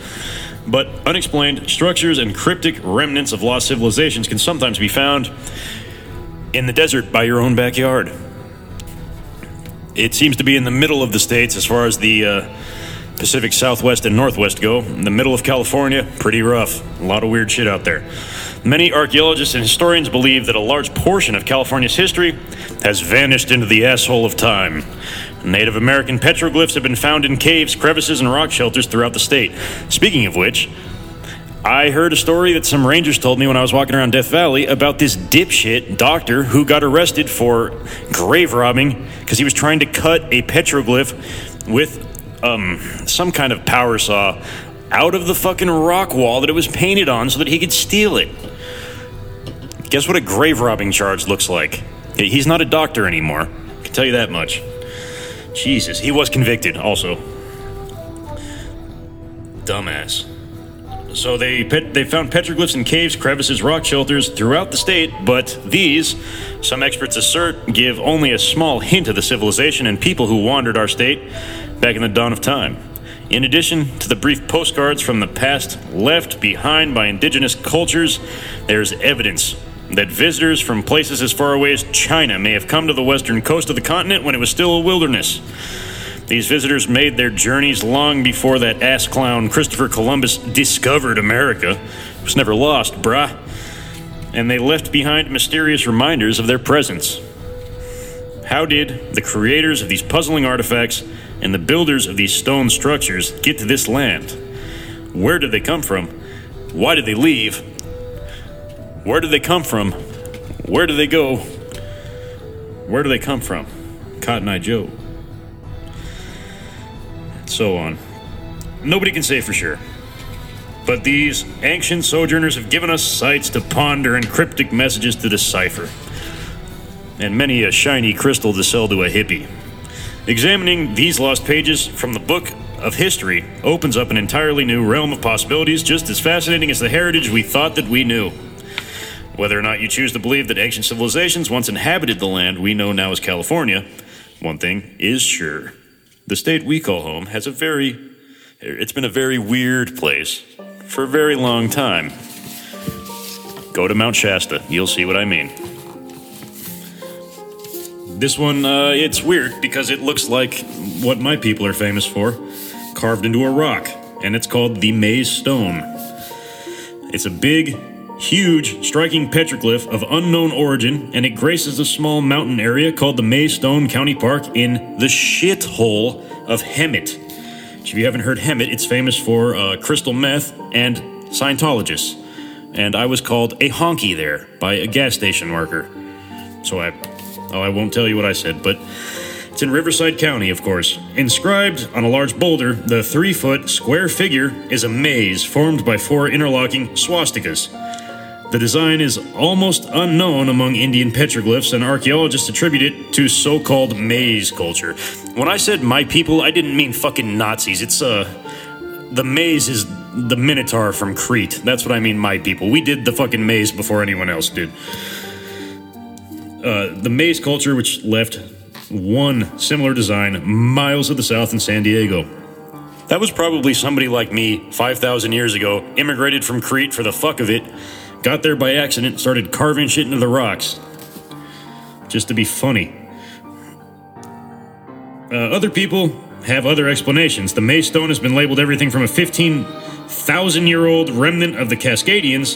but unexplained structures and cryptic remnants of lost civilizations can sometimes be found in the desert by your own backyard. It seems to be in the middle of the states as far as the uh, Pacific Southwest and Northwest go. In the middle of California, pretty rough. A lot of weird shit out there. Many archaeologists and historians believe that a large portion of California's history has vanished into the asshole of time. Native American petroglyphs have been found in caves, crevices, and rock shelters throughout the state. Speaking of which, I heard a story that some rangers told me when I was walking around Death Valley about this dipshit doctor who got arrested for grave robbing because he was trying to cut a petroglyph with um, some kind of power saw out of the fucking rock wall that it was painted on so that he could steal it. Guess what a grave robbing charge looks like? He's not a doctor anymore. I can tell you that much. Jesus, he was convicted also. Dumbass. So they pet, they found petroglyphs in caves, crevices, rock shelters throughout the state, but these, some experts assert, give only a small hint of the civilization and people who wandered our state back in the dawn of time. In addition to the brief postcards from the past left behind by indigenous cultures, there's evidence that visitors from places as far away as China may have come to the western coast of the continent when it was still a wilderness. These visitors made their journeys long before that ass clown Christopher Columbus discovered America. It was never lost, brah. And they left behind mysterious reminders of their presence. How did the creators of these puzzling artifacts and the builders of these stone structures get to this land? Where did they come from? Why did they leave? Where did they come from? Where do they go? Where do they come from? Cotton Eye Joe. And so on. Nobody can say for sure. But these ancient sojourners have given us sights to ponder and cryptic messages to decipher, and many a shiny crystal to sell to a hippie. Examining these lost pages from the book of history opens up an entirely new realm of possibilities, just as fascinating as the heritage we thought that we knew. Whether or not you choose to believe that ancient civilizations once inhabited the land we know now as California, one thing is sure. The state we call home has a very, it's been a very weird place for a very long time. Go to Mount Shasta, you'll see what I mean. This one, uh, it's weird because it looks like what my people are famous for carved into a rock, and it's called the Maze Stone. It's a big, huge, striking petroglyph of unknown origin, and it graces a small mountain area called the Maze Stone County Park in the shithole of Hemet. Which, If you haven't heard Hemet, it's famous for uh, crystal meth and Scientologists. And I was called a honky there by a gas station worker. So I, oh, I won't tell you what I said, but it's in Riverside County, of course. Inscribed on a large boulder, the three foot square figure is a maze formed by four interlocking swastikas. The design is almost unknown among Indian petroglyphs, and archaeologists attribute it to so called maze culture. When I said my people, I didn't mean fucking Nazis. It's, uh, the maze is the Minotaur from Crete. That's what I mean, my people. We did the fucking maze before anyone else did. Uh, the maze culture, which left one similar design miles to the south in San Diego. That was probably somebody like me 5,000 years ago, immigrated from Crete for the fuck of it Got there by accident, started carving shit into the rocks. Just to be funny. Uh, other people have other explanations. The Maze stone has been labeled everything from a 15,000 year old remnant of the Cascadians,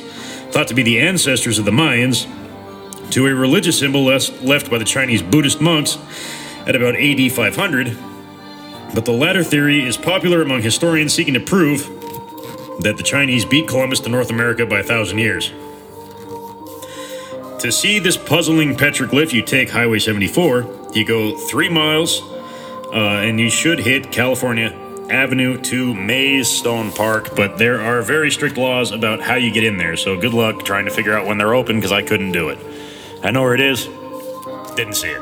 thought to be the ancestors of the Mayans, to a religious symbol left by the Chinese Buddhist monks at about AD 500. But the latter theory is popular among historians seeking to prove that the Chinese beat Columbus to North America by a thousand years. To see this puzzling petroglyph, you take Highway 74, you go three miles, uh, and you should hit California Avenue to Maze Stone Park, but there are very strict laws about how you get in there, so good luck trying to figure out when they're open because I couldn't do it. I know where it is, didn't see it.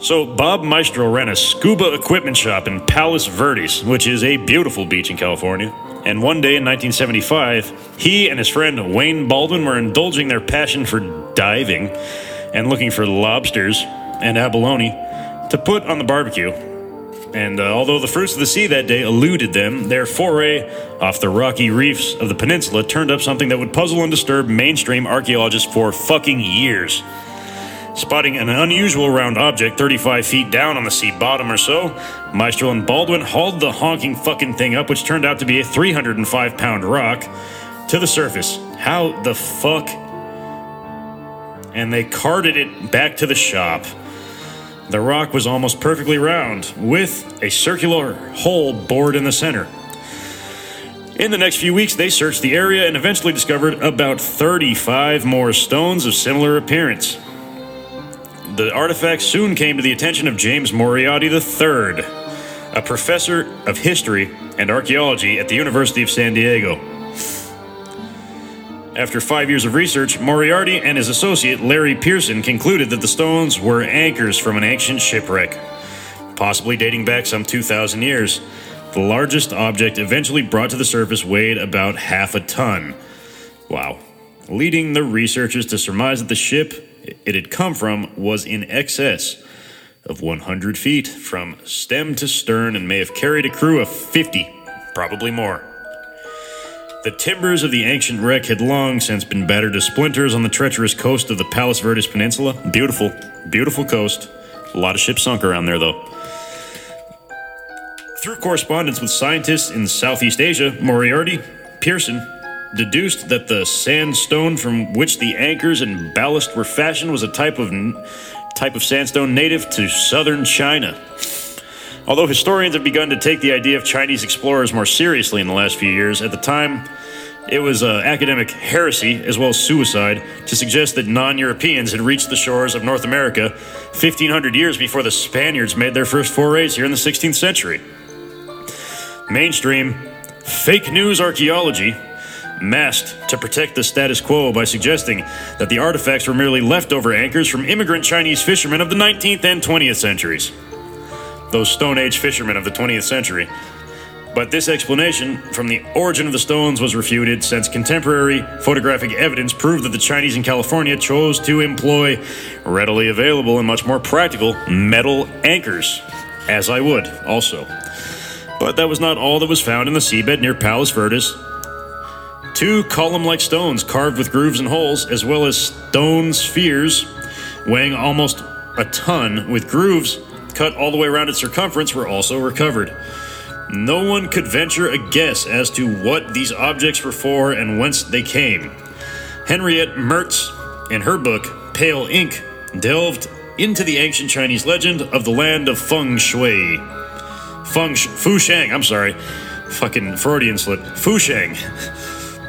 So, Bob Maestro ran a scuba equipment shop in Palos Verdes, which is a beautiful beach in California. And one day in 1975, he and his friend Wayne Baldwin were indulging their passion for diving and looking for lobsters and abalone to put on the barbecue. And uh, although the fruits of the sea that day eluded them, their foray off the rocky reefs of the peninsula turned up something that would puzzle and disturb mainstream archaeologists for fucking years. Spotting an unusual round object 35 feet down on the sea bottom or so, Maestro and Baldwin hauled the honking fucking thing up, which turned out to be a 305 pound rock, to the surface. How the fuck? And they carted it back to the shop. The rock was almost perfectly round, with a circular hole bored in the center. In the next few weeks, they searched the area and eventually discovered about 35 more stones of similar appearance the artifact soon came to the attention of James Moriarty III, a professor of history and archaeology at the University of San Diego. After five years of research, Moriarty and his associate Larry Pearson concluded that the stones were anchors from an ancient shipwreck, possibly dating back some 2,000 years. The largest object eventually brought to the surface weighed about half a ton. Wow. Leading the researchers to surmise that the ship it had come from was in excess of 100 feet from stem to stern and may have carried a crew of 50, probably more. The timbers of the ancient wreck had long since been battered to splinters on the treacherous coast of the Palos Verdes Peninsula. Beautiful, beautiful coast. A lot of ships sunk around there, though. Through correspondence with scientists in Southeast Asia, Moriarty, Pearson, deduced that the sandstone from which the anchors and ballast were fashioned was a type of type of sandstone native to southern China. Although historians have begun to take the idea of Chinese explorers more seriously in the last few years, at the time it was uh, academic heresy as well as suicide to suggest that non Europeans had reached the shores of North America 1500 years before the Spaniards made their first forays here in the 16th century. Mainstream fake news archaeology masked to protect the status quo by suggesting that the artifacts were merely leftover anchors from immigrant Chinese fishermen of the 19th and 20th centuries. Those Stone Age fishermen of the 20th century. But this explanation from the origin of the stones was refuted since contemporary photographic evidence proved that the Chinese in California chose to employ readily available and much more practical metal anchors, as I would also. But that was not all that was found in the seabed near Palos Verdes two column like stones carved with grooves and holes, as well as stone spheres weighing almost a ton with grooves cut all the way around its circumference, were also recovered. No one could venture a guess as to what these objects were for and whence they came. Henriette Mertz, in her book Pale Ink, delved into the ancient Chinese legend of the land of Feng Shui. Feng Sh- Fu I'm sorry. Fucking Freudian slip. Fu Shang.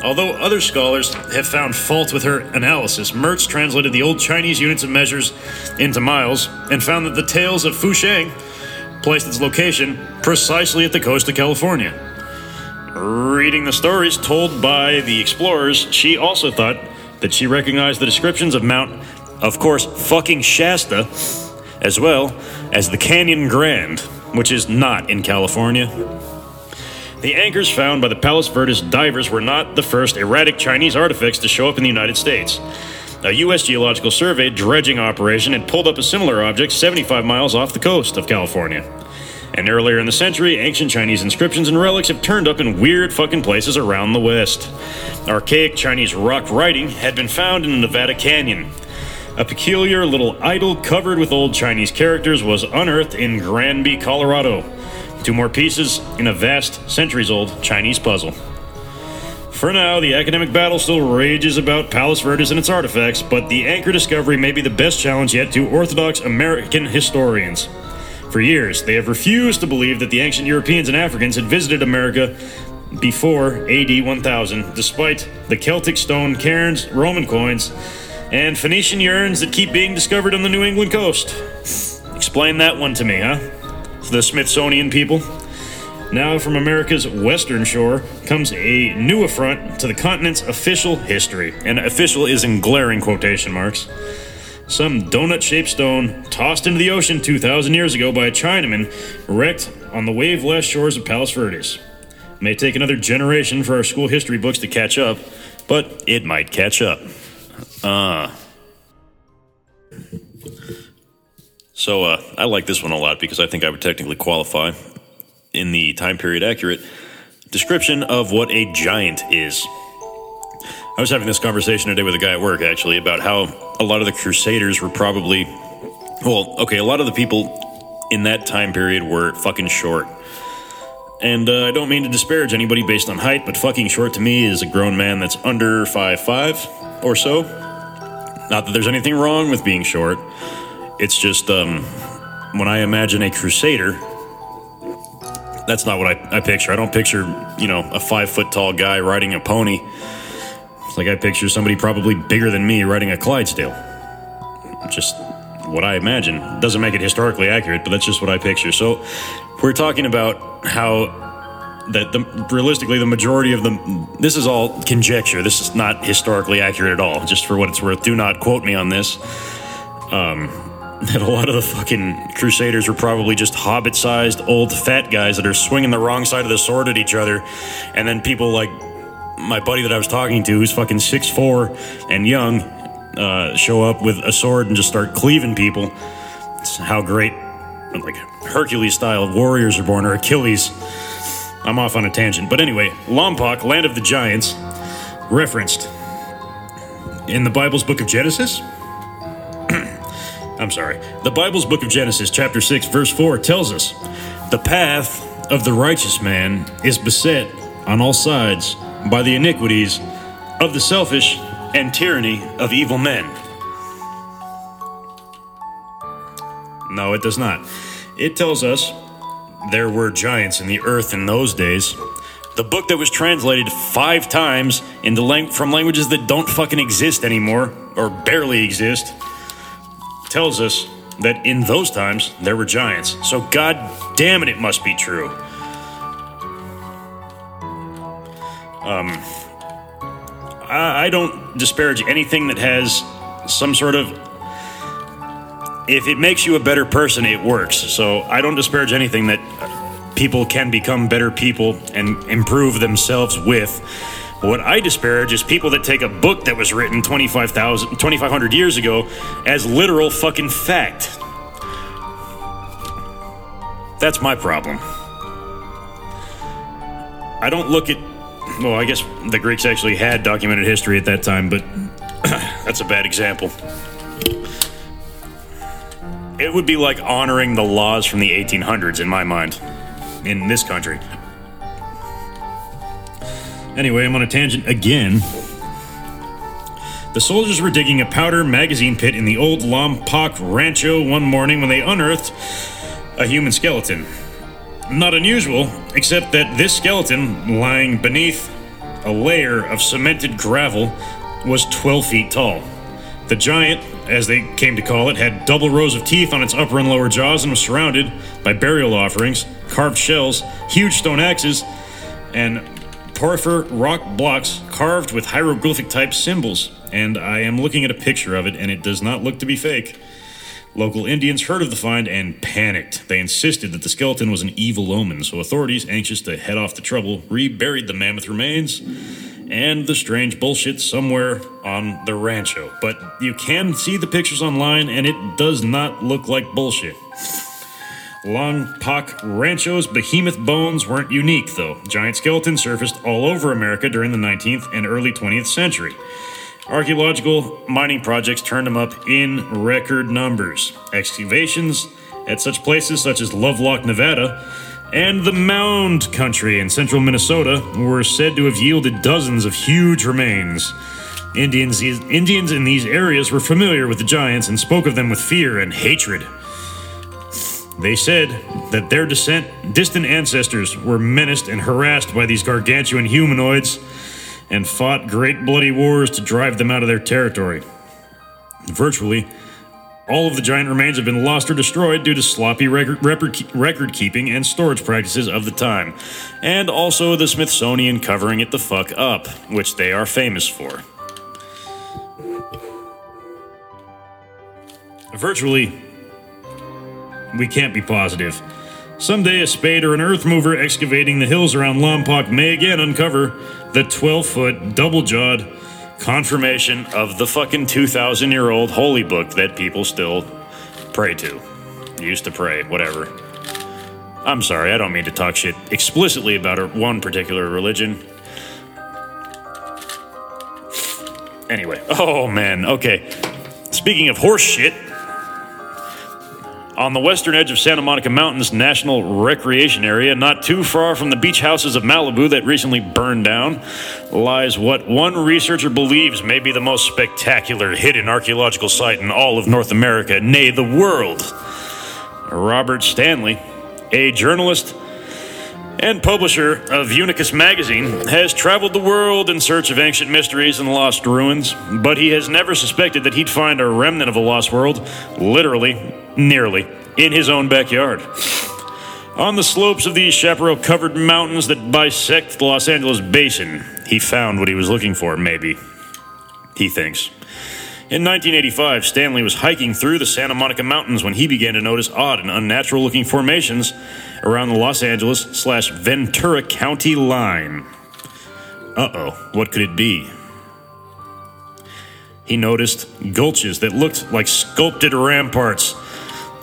Although other scholars have found fault with her analysis, Mertz translated the old Chinese units of measures into miles and found that the tales of Fusheng placed its location precisely at the coast of California. Reading the stories told by the explorers, she also thought that she recognized the descriptions of Mount, of course, fucking Shasta, as well as the Canyon Grand, which is not in California. The anchors found by the Palos Verdes divers were not the first erratic Chinese artifacts to show up in the United States. A U.S. Geological Survey dredging operation had pulled up a similar object 75 miles off the coast of California. And earlier in the century, ancient Chinese inscriptions and relics have turned up in weird fucking places around the West. Archaic Chinese rock writing had been found in the Nevada Canyon. A peculiar little idol covered with old Chinese characters was unearthed in Granby, Colorado. Two more pieces in a vast, centuries old Chinese puzzle. For now, the academic battle still rages about Palos Verdes and its artifacts, but the anchor discovery may be the best challenge yet to Orthodox American historians. For years, they have refused to believe that the ancient Europeans and Africans had visited America before AD 1000, despite the Celtic stone cairns, Roman coins, and Phoenician urns that keep being discovered on the New England coast. Explain that one to me, huh? The Smithsonian people. Now, from America's western shore comes a new affront to the continent's official history. And official is in glaring quotation marks. Some donut shaped stone tossed into the ocean 2,000 years ago by a Chinaman wrecked on the wave lashed shores of Palos Verdes. May take another generation for our school history books to catch up, but it might catch up. Uh. So, uh, I like this one a lot because I think I would technically qualify in the time period accurate description of what a giant is. I was having this conversation today with a guy at work actually about how a lot of the crusaders were probably well, okay, a lot of the people in that time period were fucking short. And uh, I don't mean to disparage anybody based on height, but fucking short to me is a grown man that's under five five or so. Not that there's anything wrong with being short. It's just um, when I imagine a crusader, that's not what I, I picture. I don't picture, you know, a five foot tall guy riding a pony. It's like I picture somebody probably bigger than me riding a Clydesdale. Just what I imagine. Doesn't make it historically accurate, but that's just what I picture. So we're talking about how that the, realistically the majority of them this is all conjecture this is not historically accurate at all just for what it's worth do not quote me on this um, that a lot of the fucking crusaders were probably just hobbit sized old fat guys that are swinging the wrong side of the sword at each other and then people like my buddy that i was talking to who's fucking 6'4 and young uh, show up with a sword and just start cleaving people it's how great like hercules style warriors are born or achilles I'm off on a tangent. But anyway, Lompoc, land of the giants, referenced in the Bible's book of Genesis. I'm sorry. The Bible's book of Genesis, chapter 6, verse 4, tells us the path of the righteous man is beset on all sides by the iniquities of the selfish and tyranny of evil men. No, it does not. It tells us there were giants in the earth in those days. The book that was translated five times into lang- from languages that don't fucking exist anymore, or barely exist, tells us that in those times there were giants. So, god damn it, it must be true. Um, I, I don't disparage anything that has some sort of if it makes you a better person, it works. So I don't disparage anything that people can become better people and improve themselves with. What I disparage is people that take a book that was written 25,000, 2,500 years ago as literal fucking fact. That's my problem. I don't look at. Well, I guess the Greeks actually had documented history at that time, but that's a bad example. It would be like honoring the laws from the 1800s in my mind, in this country. Anyway, I'm on a tangent again. The soldiers were digging a powder magazine pit in the old Lompoc Rancho one morning when they unearthed a human skeleton. Not unusual, except that this skeleton, lying beneath a layer of cemented gravel, was 12 feet tall. The giant, as they came to call it, had double rows of teeth on its upper and lower jaws and was surrounded by burial offerings, carved shells, huge stone axes, and porphyr rock blocks carved with hieroglyphic type symbols. And I am looking at a picture of it, and it does not look to be fake. Local Indians heard of the find and panicked. They insisted that the skeleton was an evil omen, so authorities, anxious to head off the trouble, reburied the mammoth remains and the strange bullshit somewhere on the rancho. But you can see the pictures online, and it does not look like bullshit. Lompoc Rancho's behemoth bones weren't unique, though. Giant skeletons surfaced all over America during the 19th and early 20th century. Archaeological mining projects turned them up in record numbers. Excavations at such places such as Lovelock, Nevada, and the Mound Country in central Minnesota were said to have yielded dozens of huge remains. Indians, Indians in these areas were familiar with the giants and spoke of them with fear and hatred. They said that their descent, distant ancestors were menaced and harassed by these gargantuan humanoids and fought great bloody wars to drive them out of their territory. Virtually, all of the giant remains have been lost or destroyed due to sloppy record, record, keeping and storage practices of the time, and also the Smithsonian covering it the fuck up, which they are famous for. Virtually, we can't be positive. Someday, a spade or an earth mover excavating the hills around Lompoc may again uncover the 12 foot, double jawed confirmation of the fucking 2,000 year old holy book that people still pray to. Used to pray, whatever. I'm sorry, I don't mean to talk shit explicitly about one particular religion. Anyway, oh man, okay. Speaking of horse shit, on the western edge of Santa Monica Mountains National Recreation Area, not too far from the beach houses of Malibu that recently burned down, lies what one researcher believes may be the most spectacular hidden archaeological site in all of North America, nay, the world. Robert Stanley, a journalist and publisher of Unicus magazine, has traveled the world in search of ancient mysteries and lost ruins, but he has never suspected that he'd find a remnant of a lost world, literally, nearly, in his own backyard. On the slopes of these chaparral covered mountains that bisect the Los Angeles basin, he found what he was looking for, maybe. He thinks. In 1985, Stanley was hiking through the Santa Monica Mountains when he began to notice odd and unnatural looking formations around the Los Angeles slash Ventura County line. Uh oh, what could it be? He noticed gulches that looked like sculpted ramparts,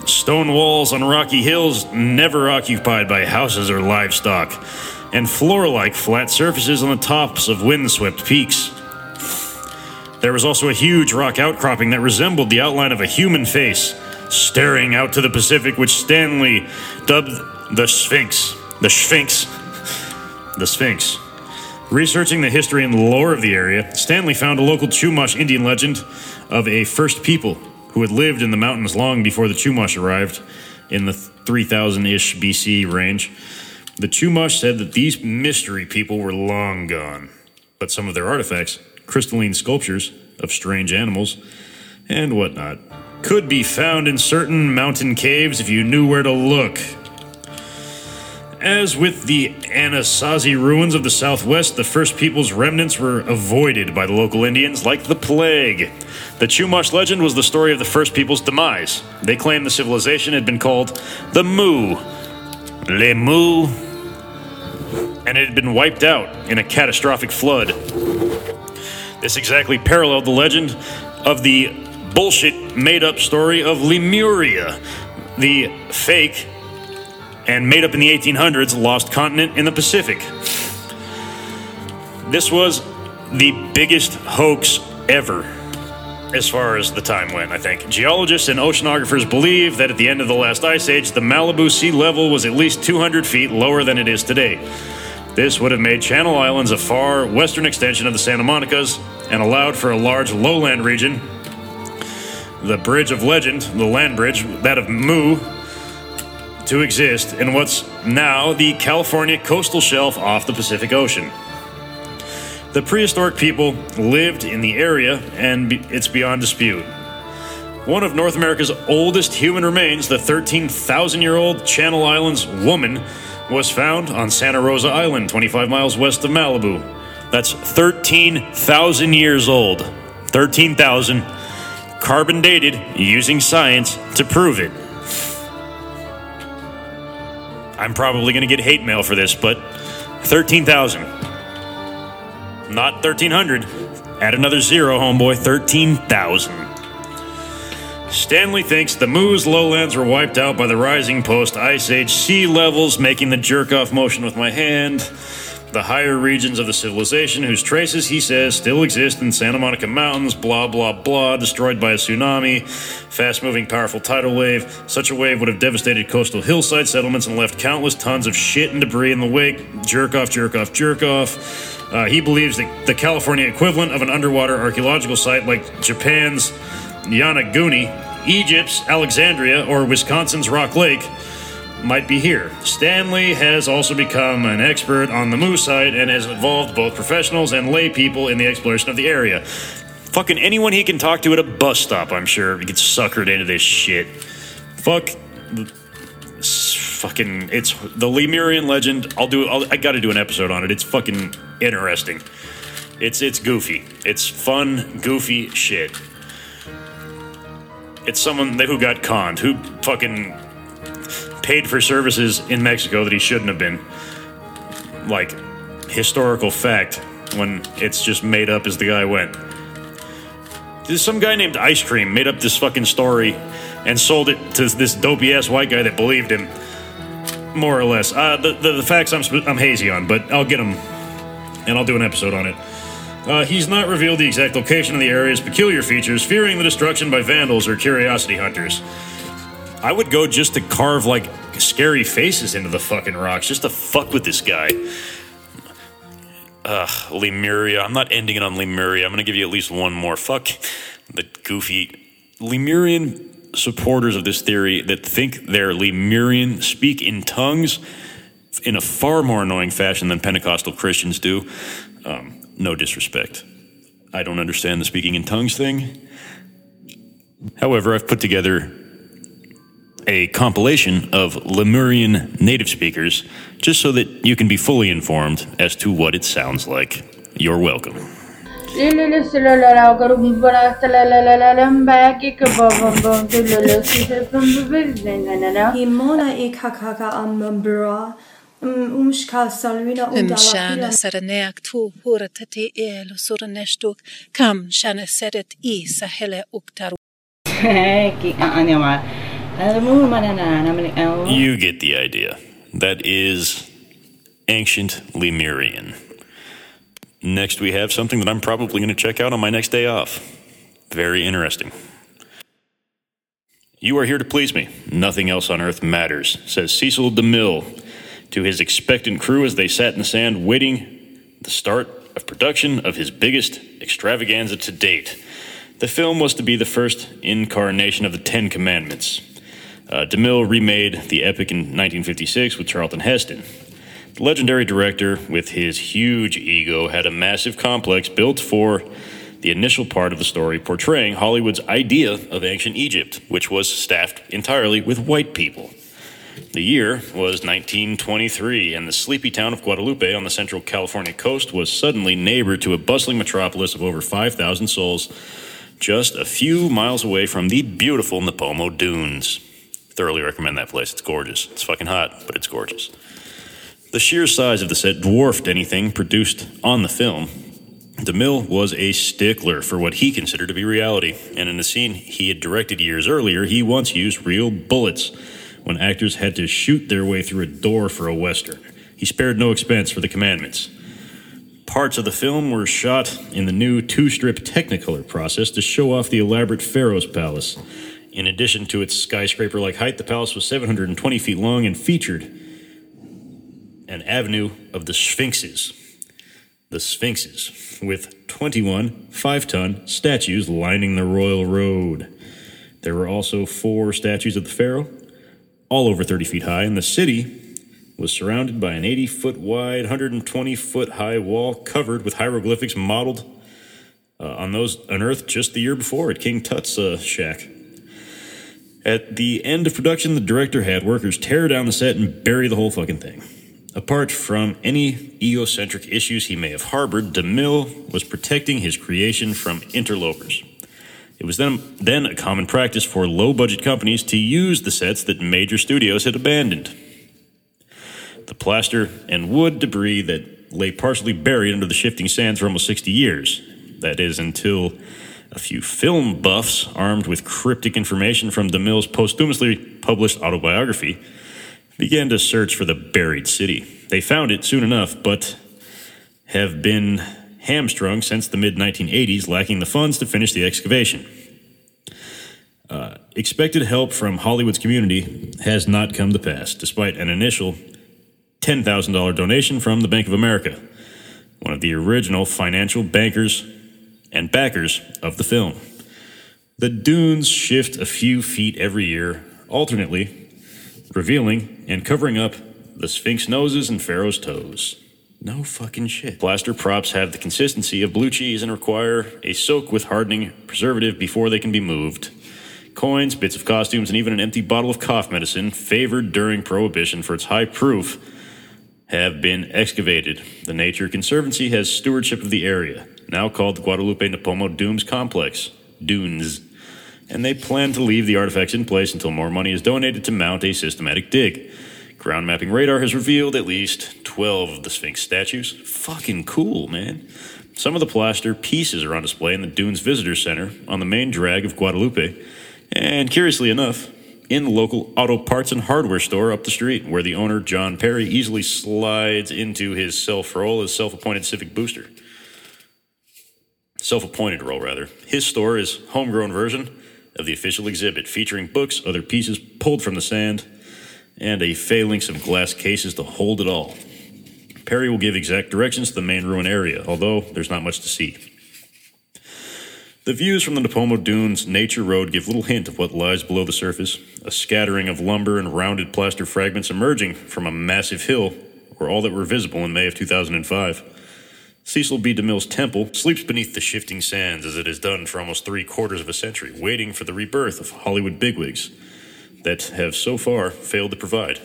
stone walls on rocky hills never occupied by houses or livestock, and floor like flat surfaces on the tops of windswept peaks. There was also a huge rock outcropping that resembled the outline of a human face, staring out to the Pacific, which Stanley dubbed the Sphinx. The Sphinx. The Sphinx. Researching the history and lore of the area, Stanley found a local Chumash Indian legend of a first people who had lived in the mountains long before the Chumash arrived in the 3000 ish BC range. The Chumash said that these mystery people were long gone, but some of their artifacts crystalline sculptures of strange animals and whatnot could be found in certain mountain caves if you knew where to look. As with the Anasazi ruins of the southwest, the First Peoples remnants were avoided by the local Indians like the plague. The Chumash legend was the story of the First Peoples' demise. They claimed the civilization had been called the Mu, Le Mu, and it had been wiped out in a catastrophic flood. This exactly paralleled the legend of the bullshit made up story of Lemuria, the fake and made up in the 1800s lost continent in the Pacific. This was the biggest hoax ever as far as the time went, I think. Geologists and oceanographers believe that at the end of the last ice age, the Malibu sea level was at least 200 feet lower than it is today. This would have made Channel Islands a far western extension of the Santa Monicas and allowed for a large lowland region. The Bridge of Legend, the land bridge, that of Mu, to exist in what's now the California coastal shelf off the Pacific Ocean. The prehistoric people lived in the area, and it's beyond dispute. One of North America's oldest human remains, the 13,000 year old Channel Islands woman, was found on Santa Rosa Island, 25 miles west of Malibu. That's 13,000 years old. 13,000. Carbon dated using science to prove it. I'm probably going to get hate mail for this, but 13,000. Not 1,300. Add another zero, homeboy. 13,000. Stanley thinks the Moose lowlands were wiped out by the rising post ice age sea levels, making the jerk off motion with my hand. The higher regions of the civilization whose traces, he says, still exist in Santa Monica Mountains, blah, blah, blah, destroyed by a tsunami, fast moving, powerful tidal wave. Such a wave would have devastated coastal hillside settlements and left countless tons of shit and debris in the wake. Jerk off, jerk off, jerk off. Uh, he believes that the California equivalent of an underwater archaeological site like Japan's Yonaguni, Egypt's Alexandria, or Wisconsin's Rock Lake might be here. Stanley has also become an expert on the Moose site and has involved both professionals and lay people in the exploration of the area. Fucking anyone he can talk to at a bus stop, I'm sure, gets suckered into this shit. Fuck. Fucking. It's the Lemurian legend. I'll do. I'll, I got to do an episode on it. It's fucking interesting. It's it's goofy. It's fun, goofy shit. It's someone who got conned, who fucking paid for services in Mexico that he shouldn't have been. Like, historical fact when it's just made up as the guy went. There's some guy named Ice Cream made up this fucking story and sold it to this dopey ass white guy that believed him. More or less. Uh, the, the, the facts I'm, I'm hazy on, but I'll get them and I'll do an episode on it. Uh, he's not revealed the exact location of the area's peculiar features, fearing the destruction by vandals or curiosity hunters. I would go just to carve like scary faces into the fucking rocks just to fuck with this guy. Ugh, Lemuria. I'm not ending it on Lemuria. I'm going to give you at least one more. Fuck the goofy Lemurian supporters of this theory that think they're Lemurian speak in tongues in a far more annoying fashion than Pentecostal Christians do. Um, no disrespect. I don't understand the speaking in tongues thing. However, I've put together a compilation of Lemurian native speakers just so that you can be fully informed as to what it sounds like. You're welcome. Umshana saraneak tu huratati el suraneshtuk kam shana sedet i sahele uktaru. You get the idea. That is ancient Lemurian. Next, we have something that I'm probably going to check out on my next day off. Very interesting. You are here to please me. Nothing else on earth matters, says Cecil DeMille to his expectant crew as they sat in the sand waiting the start of production of his biggest extravaganza to date. The film was to be the first incarnation of the Ten Commandments. Uh, DeMille remade the epic in 1956 with Charlton Heston. The legendary director, with his huge ego, had a massive complex built for the initial part of the story portraying Hollywood's idea of ancient Egypt, which was staffed entirely with white people. The year was 1923, and the sleepy town of Guadalupe on the central California coast was suddenly neighbor to a bustling metropolis of over 5,000 souls, just a few miles away from the beautiful Nipomo Dunes. Thoroughly recommend that place. It's gorgeous. It's fucking hot, but it's gorgeous. The sheer size of the set dwarfed anything produced on the film. DeMille was a stickler for what he considered to be reality, and in a scene he had directed years earlier, he once used real bullets when actors had to shoot their way through a door for a Western. He spared no expense for the commandments. Parts of the film were shot in the new two strip Technicolor process to show off the elaborate Pharaoh's Palace. In addition to its skyscraper like height, the palace was 720 feet long and featured an avenue of the Sphinxes. The Sphinxes, with 21 five ton statues lining the royal road. There were also four statues of the Pharaoh, all over 30 feet high, and the city was surrounded by an 80 foot wide, 120 foot high wall covered with hieroglyphics modeled uh, on those unearthed just the year before at King Tut's uh, shack. At the end of production, the director had workers tear down the set and bury the whole fucking thing. Apart from any egocentric issues he may have harbored, DeMille was protecting his creation from interlopers. It was then, then a common practice for low budget companies to use the sets that major studios had abandoned. The plaster and wood debris that lay partially buried under the shifting sands for almost 60 years. That is, until a few film buffs, armed with cryptic information from DeMille's posthumously published autobiography, began to search for the buried city. They found it soon enough, but have been hamstrung since the mid 1980s, lacking the funds to finish the excavation. Uh, expected help from Hollywood's community has not come to pass, despite an initial $10,000 donation from the Bank of America, one of the original financial bankers and backers of the film. The dunes shift a few feet every year, alternately, revealing and covering up the Sphinx noses and Pharaoh's toes. No fucking shit. Plaster props have the consistency of blue cheese and require a soak with hardening preservative before they can be moved. Coins, bits of costumes, and even an empty bottle of cough medicine, favored during Prohibition for its high proof, have been excavated. The Nature Conservancy has stewardship of the area, now called the Guadalupe Nipomo Dunes Complex, Dunes, and they plan to leave the artifacts in place until more money is donated to mount a systematic dig. Ground mapping radar has revealed at least 12 of the Sphinx statues. Fucking cool, man. Some of the plaster pieces are on display in the Dunes Visitor Center on the main drag of Guadalupe. And curiously enough, in the local auto parts and hardware store up the street, where the owner, John Perry, easily slides into his self role as self appointed civic booster. Self appointed role, rather. His store is homegrown version of the official exhibit, featuring books, other pieces pulled from the sand, and a phalanx of glass cases to hold it all. Perry will give exact directions to the main ruin area, although there's not much to see. The views from the Nipomo Dunes Nature Road give little hint of what lies below the surface. A scattering of lumber and rounded plaster fragments emerging from a massive hill were all that were visible in May of 2005. Cecil B. DeMille's temple sleeps beneath the shifting sands as it has done for almost three quarters of a century, waiting for the rebirth of Hollywood bigwigs that have so far failed to provide.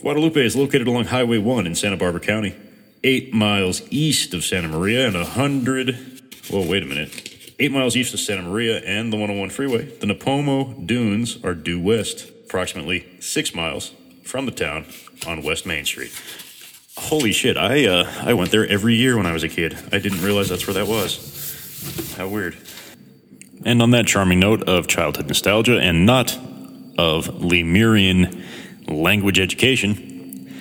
Guadalupe is located along Highway 1 in Santa Barbara County, eight miles east of Santa Maria and a hundred. Whoa, wait a minute. Eight miles east of Santa Maria and the 101 freeway. The Nipomo Dunes are due west, approximately six miles from the town on West Main Street. Holy shit! I uh, I went there every year when I was a kid. I didn't realize that's where that was. How weird. And on that charming note of childhood nostalgia and not of Lemurian language education,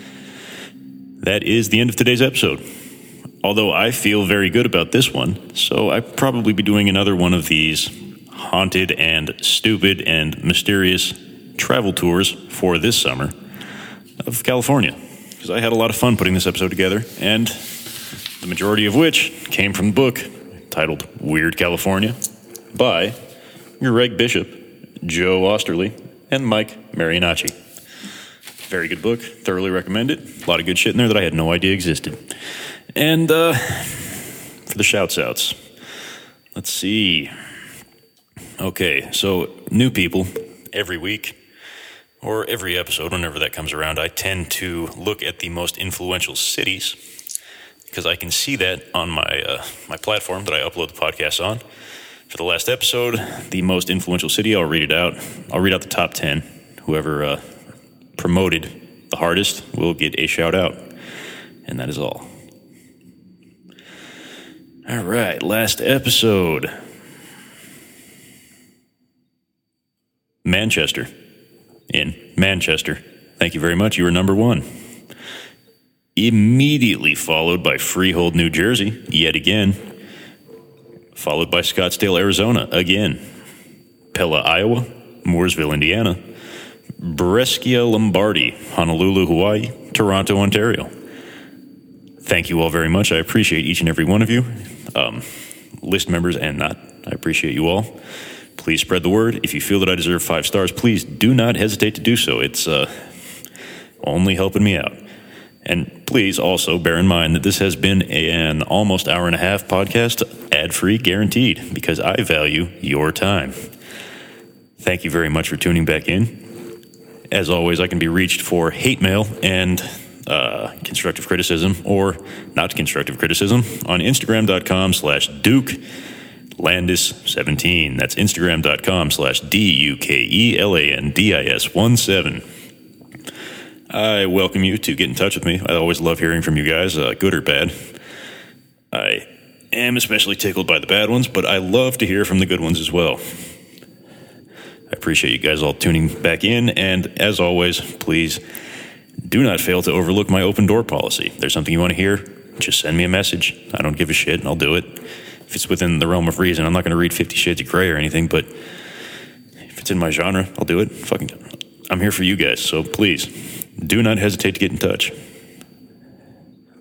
that is the end of today's episode. Although I feel very good about this one, so I probably be doing another one of these haunted and stupid and mysterious travel tours for this summer of California because I had a lot of fun putting this episode together, and the majority of which came from the book titled Weird California by Greg Bishop, Joe Oesterle, and Mike Marinacci. Very good book, thoroughly recommended. A lot of good shit in there that I had no idea existed. And uh, for the shouts outs, let's see. Okay, so new people every week or every episode, whenever that comes around, I tend to look at the most influential cities because I can see that on my uh, my platform that I upload the podcast on. For the last episode, the most influential city, I'll read it out. I'll read out the top ten. Whoever uh, promoted the hardest will get a shout out, and that is all. All right, last episode. Manchester in Manchester. Thank you very much. You were number one. Immediately followed by Freehold, New Jersey, yet again. Followed by Scottsdale, Arizona, again. Pella, Iowa. Mooresville, Indiana. Brescia, Lombardy. Honolulu, Hawaii. Toronto, Ontario. Thank you all very much. I appreciate each and every one of you, um, list members and not. I appreciate you all. Please spread the word. If you feel that I deserve five stars, please do not hesitate to do so. It's uh, only helping me out. And please also bear in mind that this has been an almost hour and a half podcast, ad free, guaranteed, because I value your time. Thank you very much for tuning back in. As always, I can be reached for hate mail and uh, constructive criticism or not constructive criticism on Instagram.com slash Duke Landis17. That's Instagram.com slash D U K E L A N D I S 1 7. I welcome you to get in touch with me. I always love hearing from you guys, uh, good or bad. I am especially tickled by the bad ones, but I love to hear from the good ones as well. I appreciate you guys all tuning back in, and as always, please do not fail to overlook my open door policy. If there's something you want to hear, just send me a message. I don't give a shit, and I'll do it. If it's within the realm of reason, I'm not going to read Fifty Shades of Grey or anything, but if it's in my genre, I'll do it. Fucking, I'm here for you guys, so please do not hesitate to get in touch.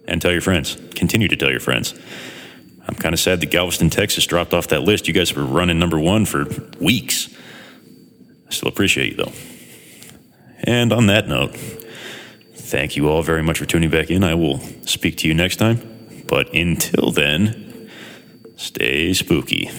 And tell your friends. Continue to tell your friends. I'm kind of sad that Galveston, Texas dropped off that list. You guys were running number one for weeks. I still appreciate you, though. And on that note, thank you all very much for tuning back in. I will speak to you next time. But until then, stay spooky.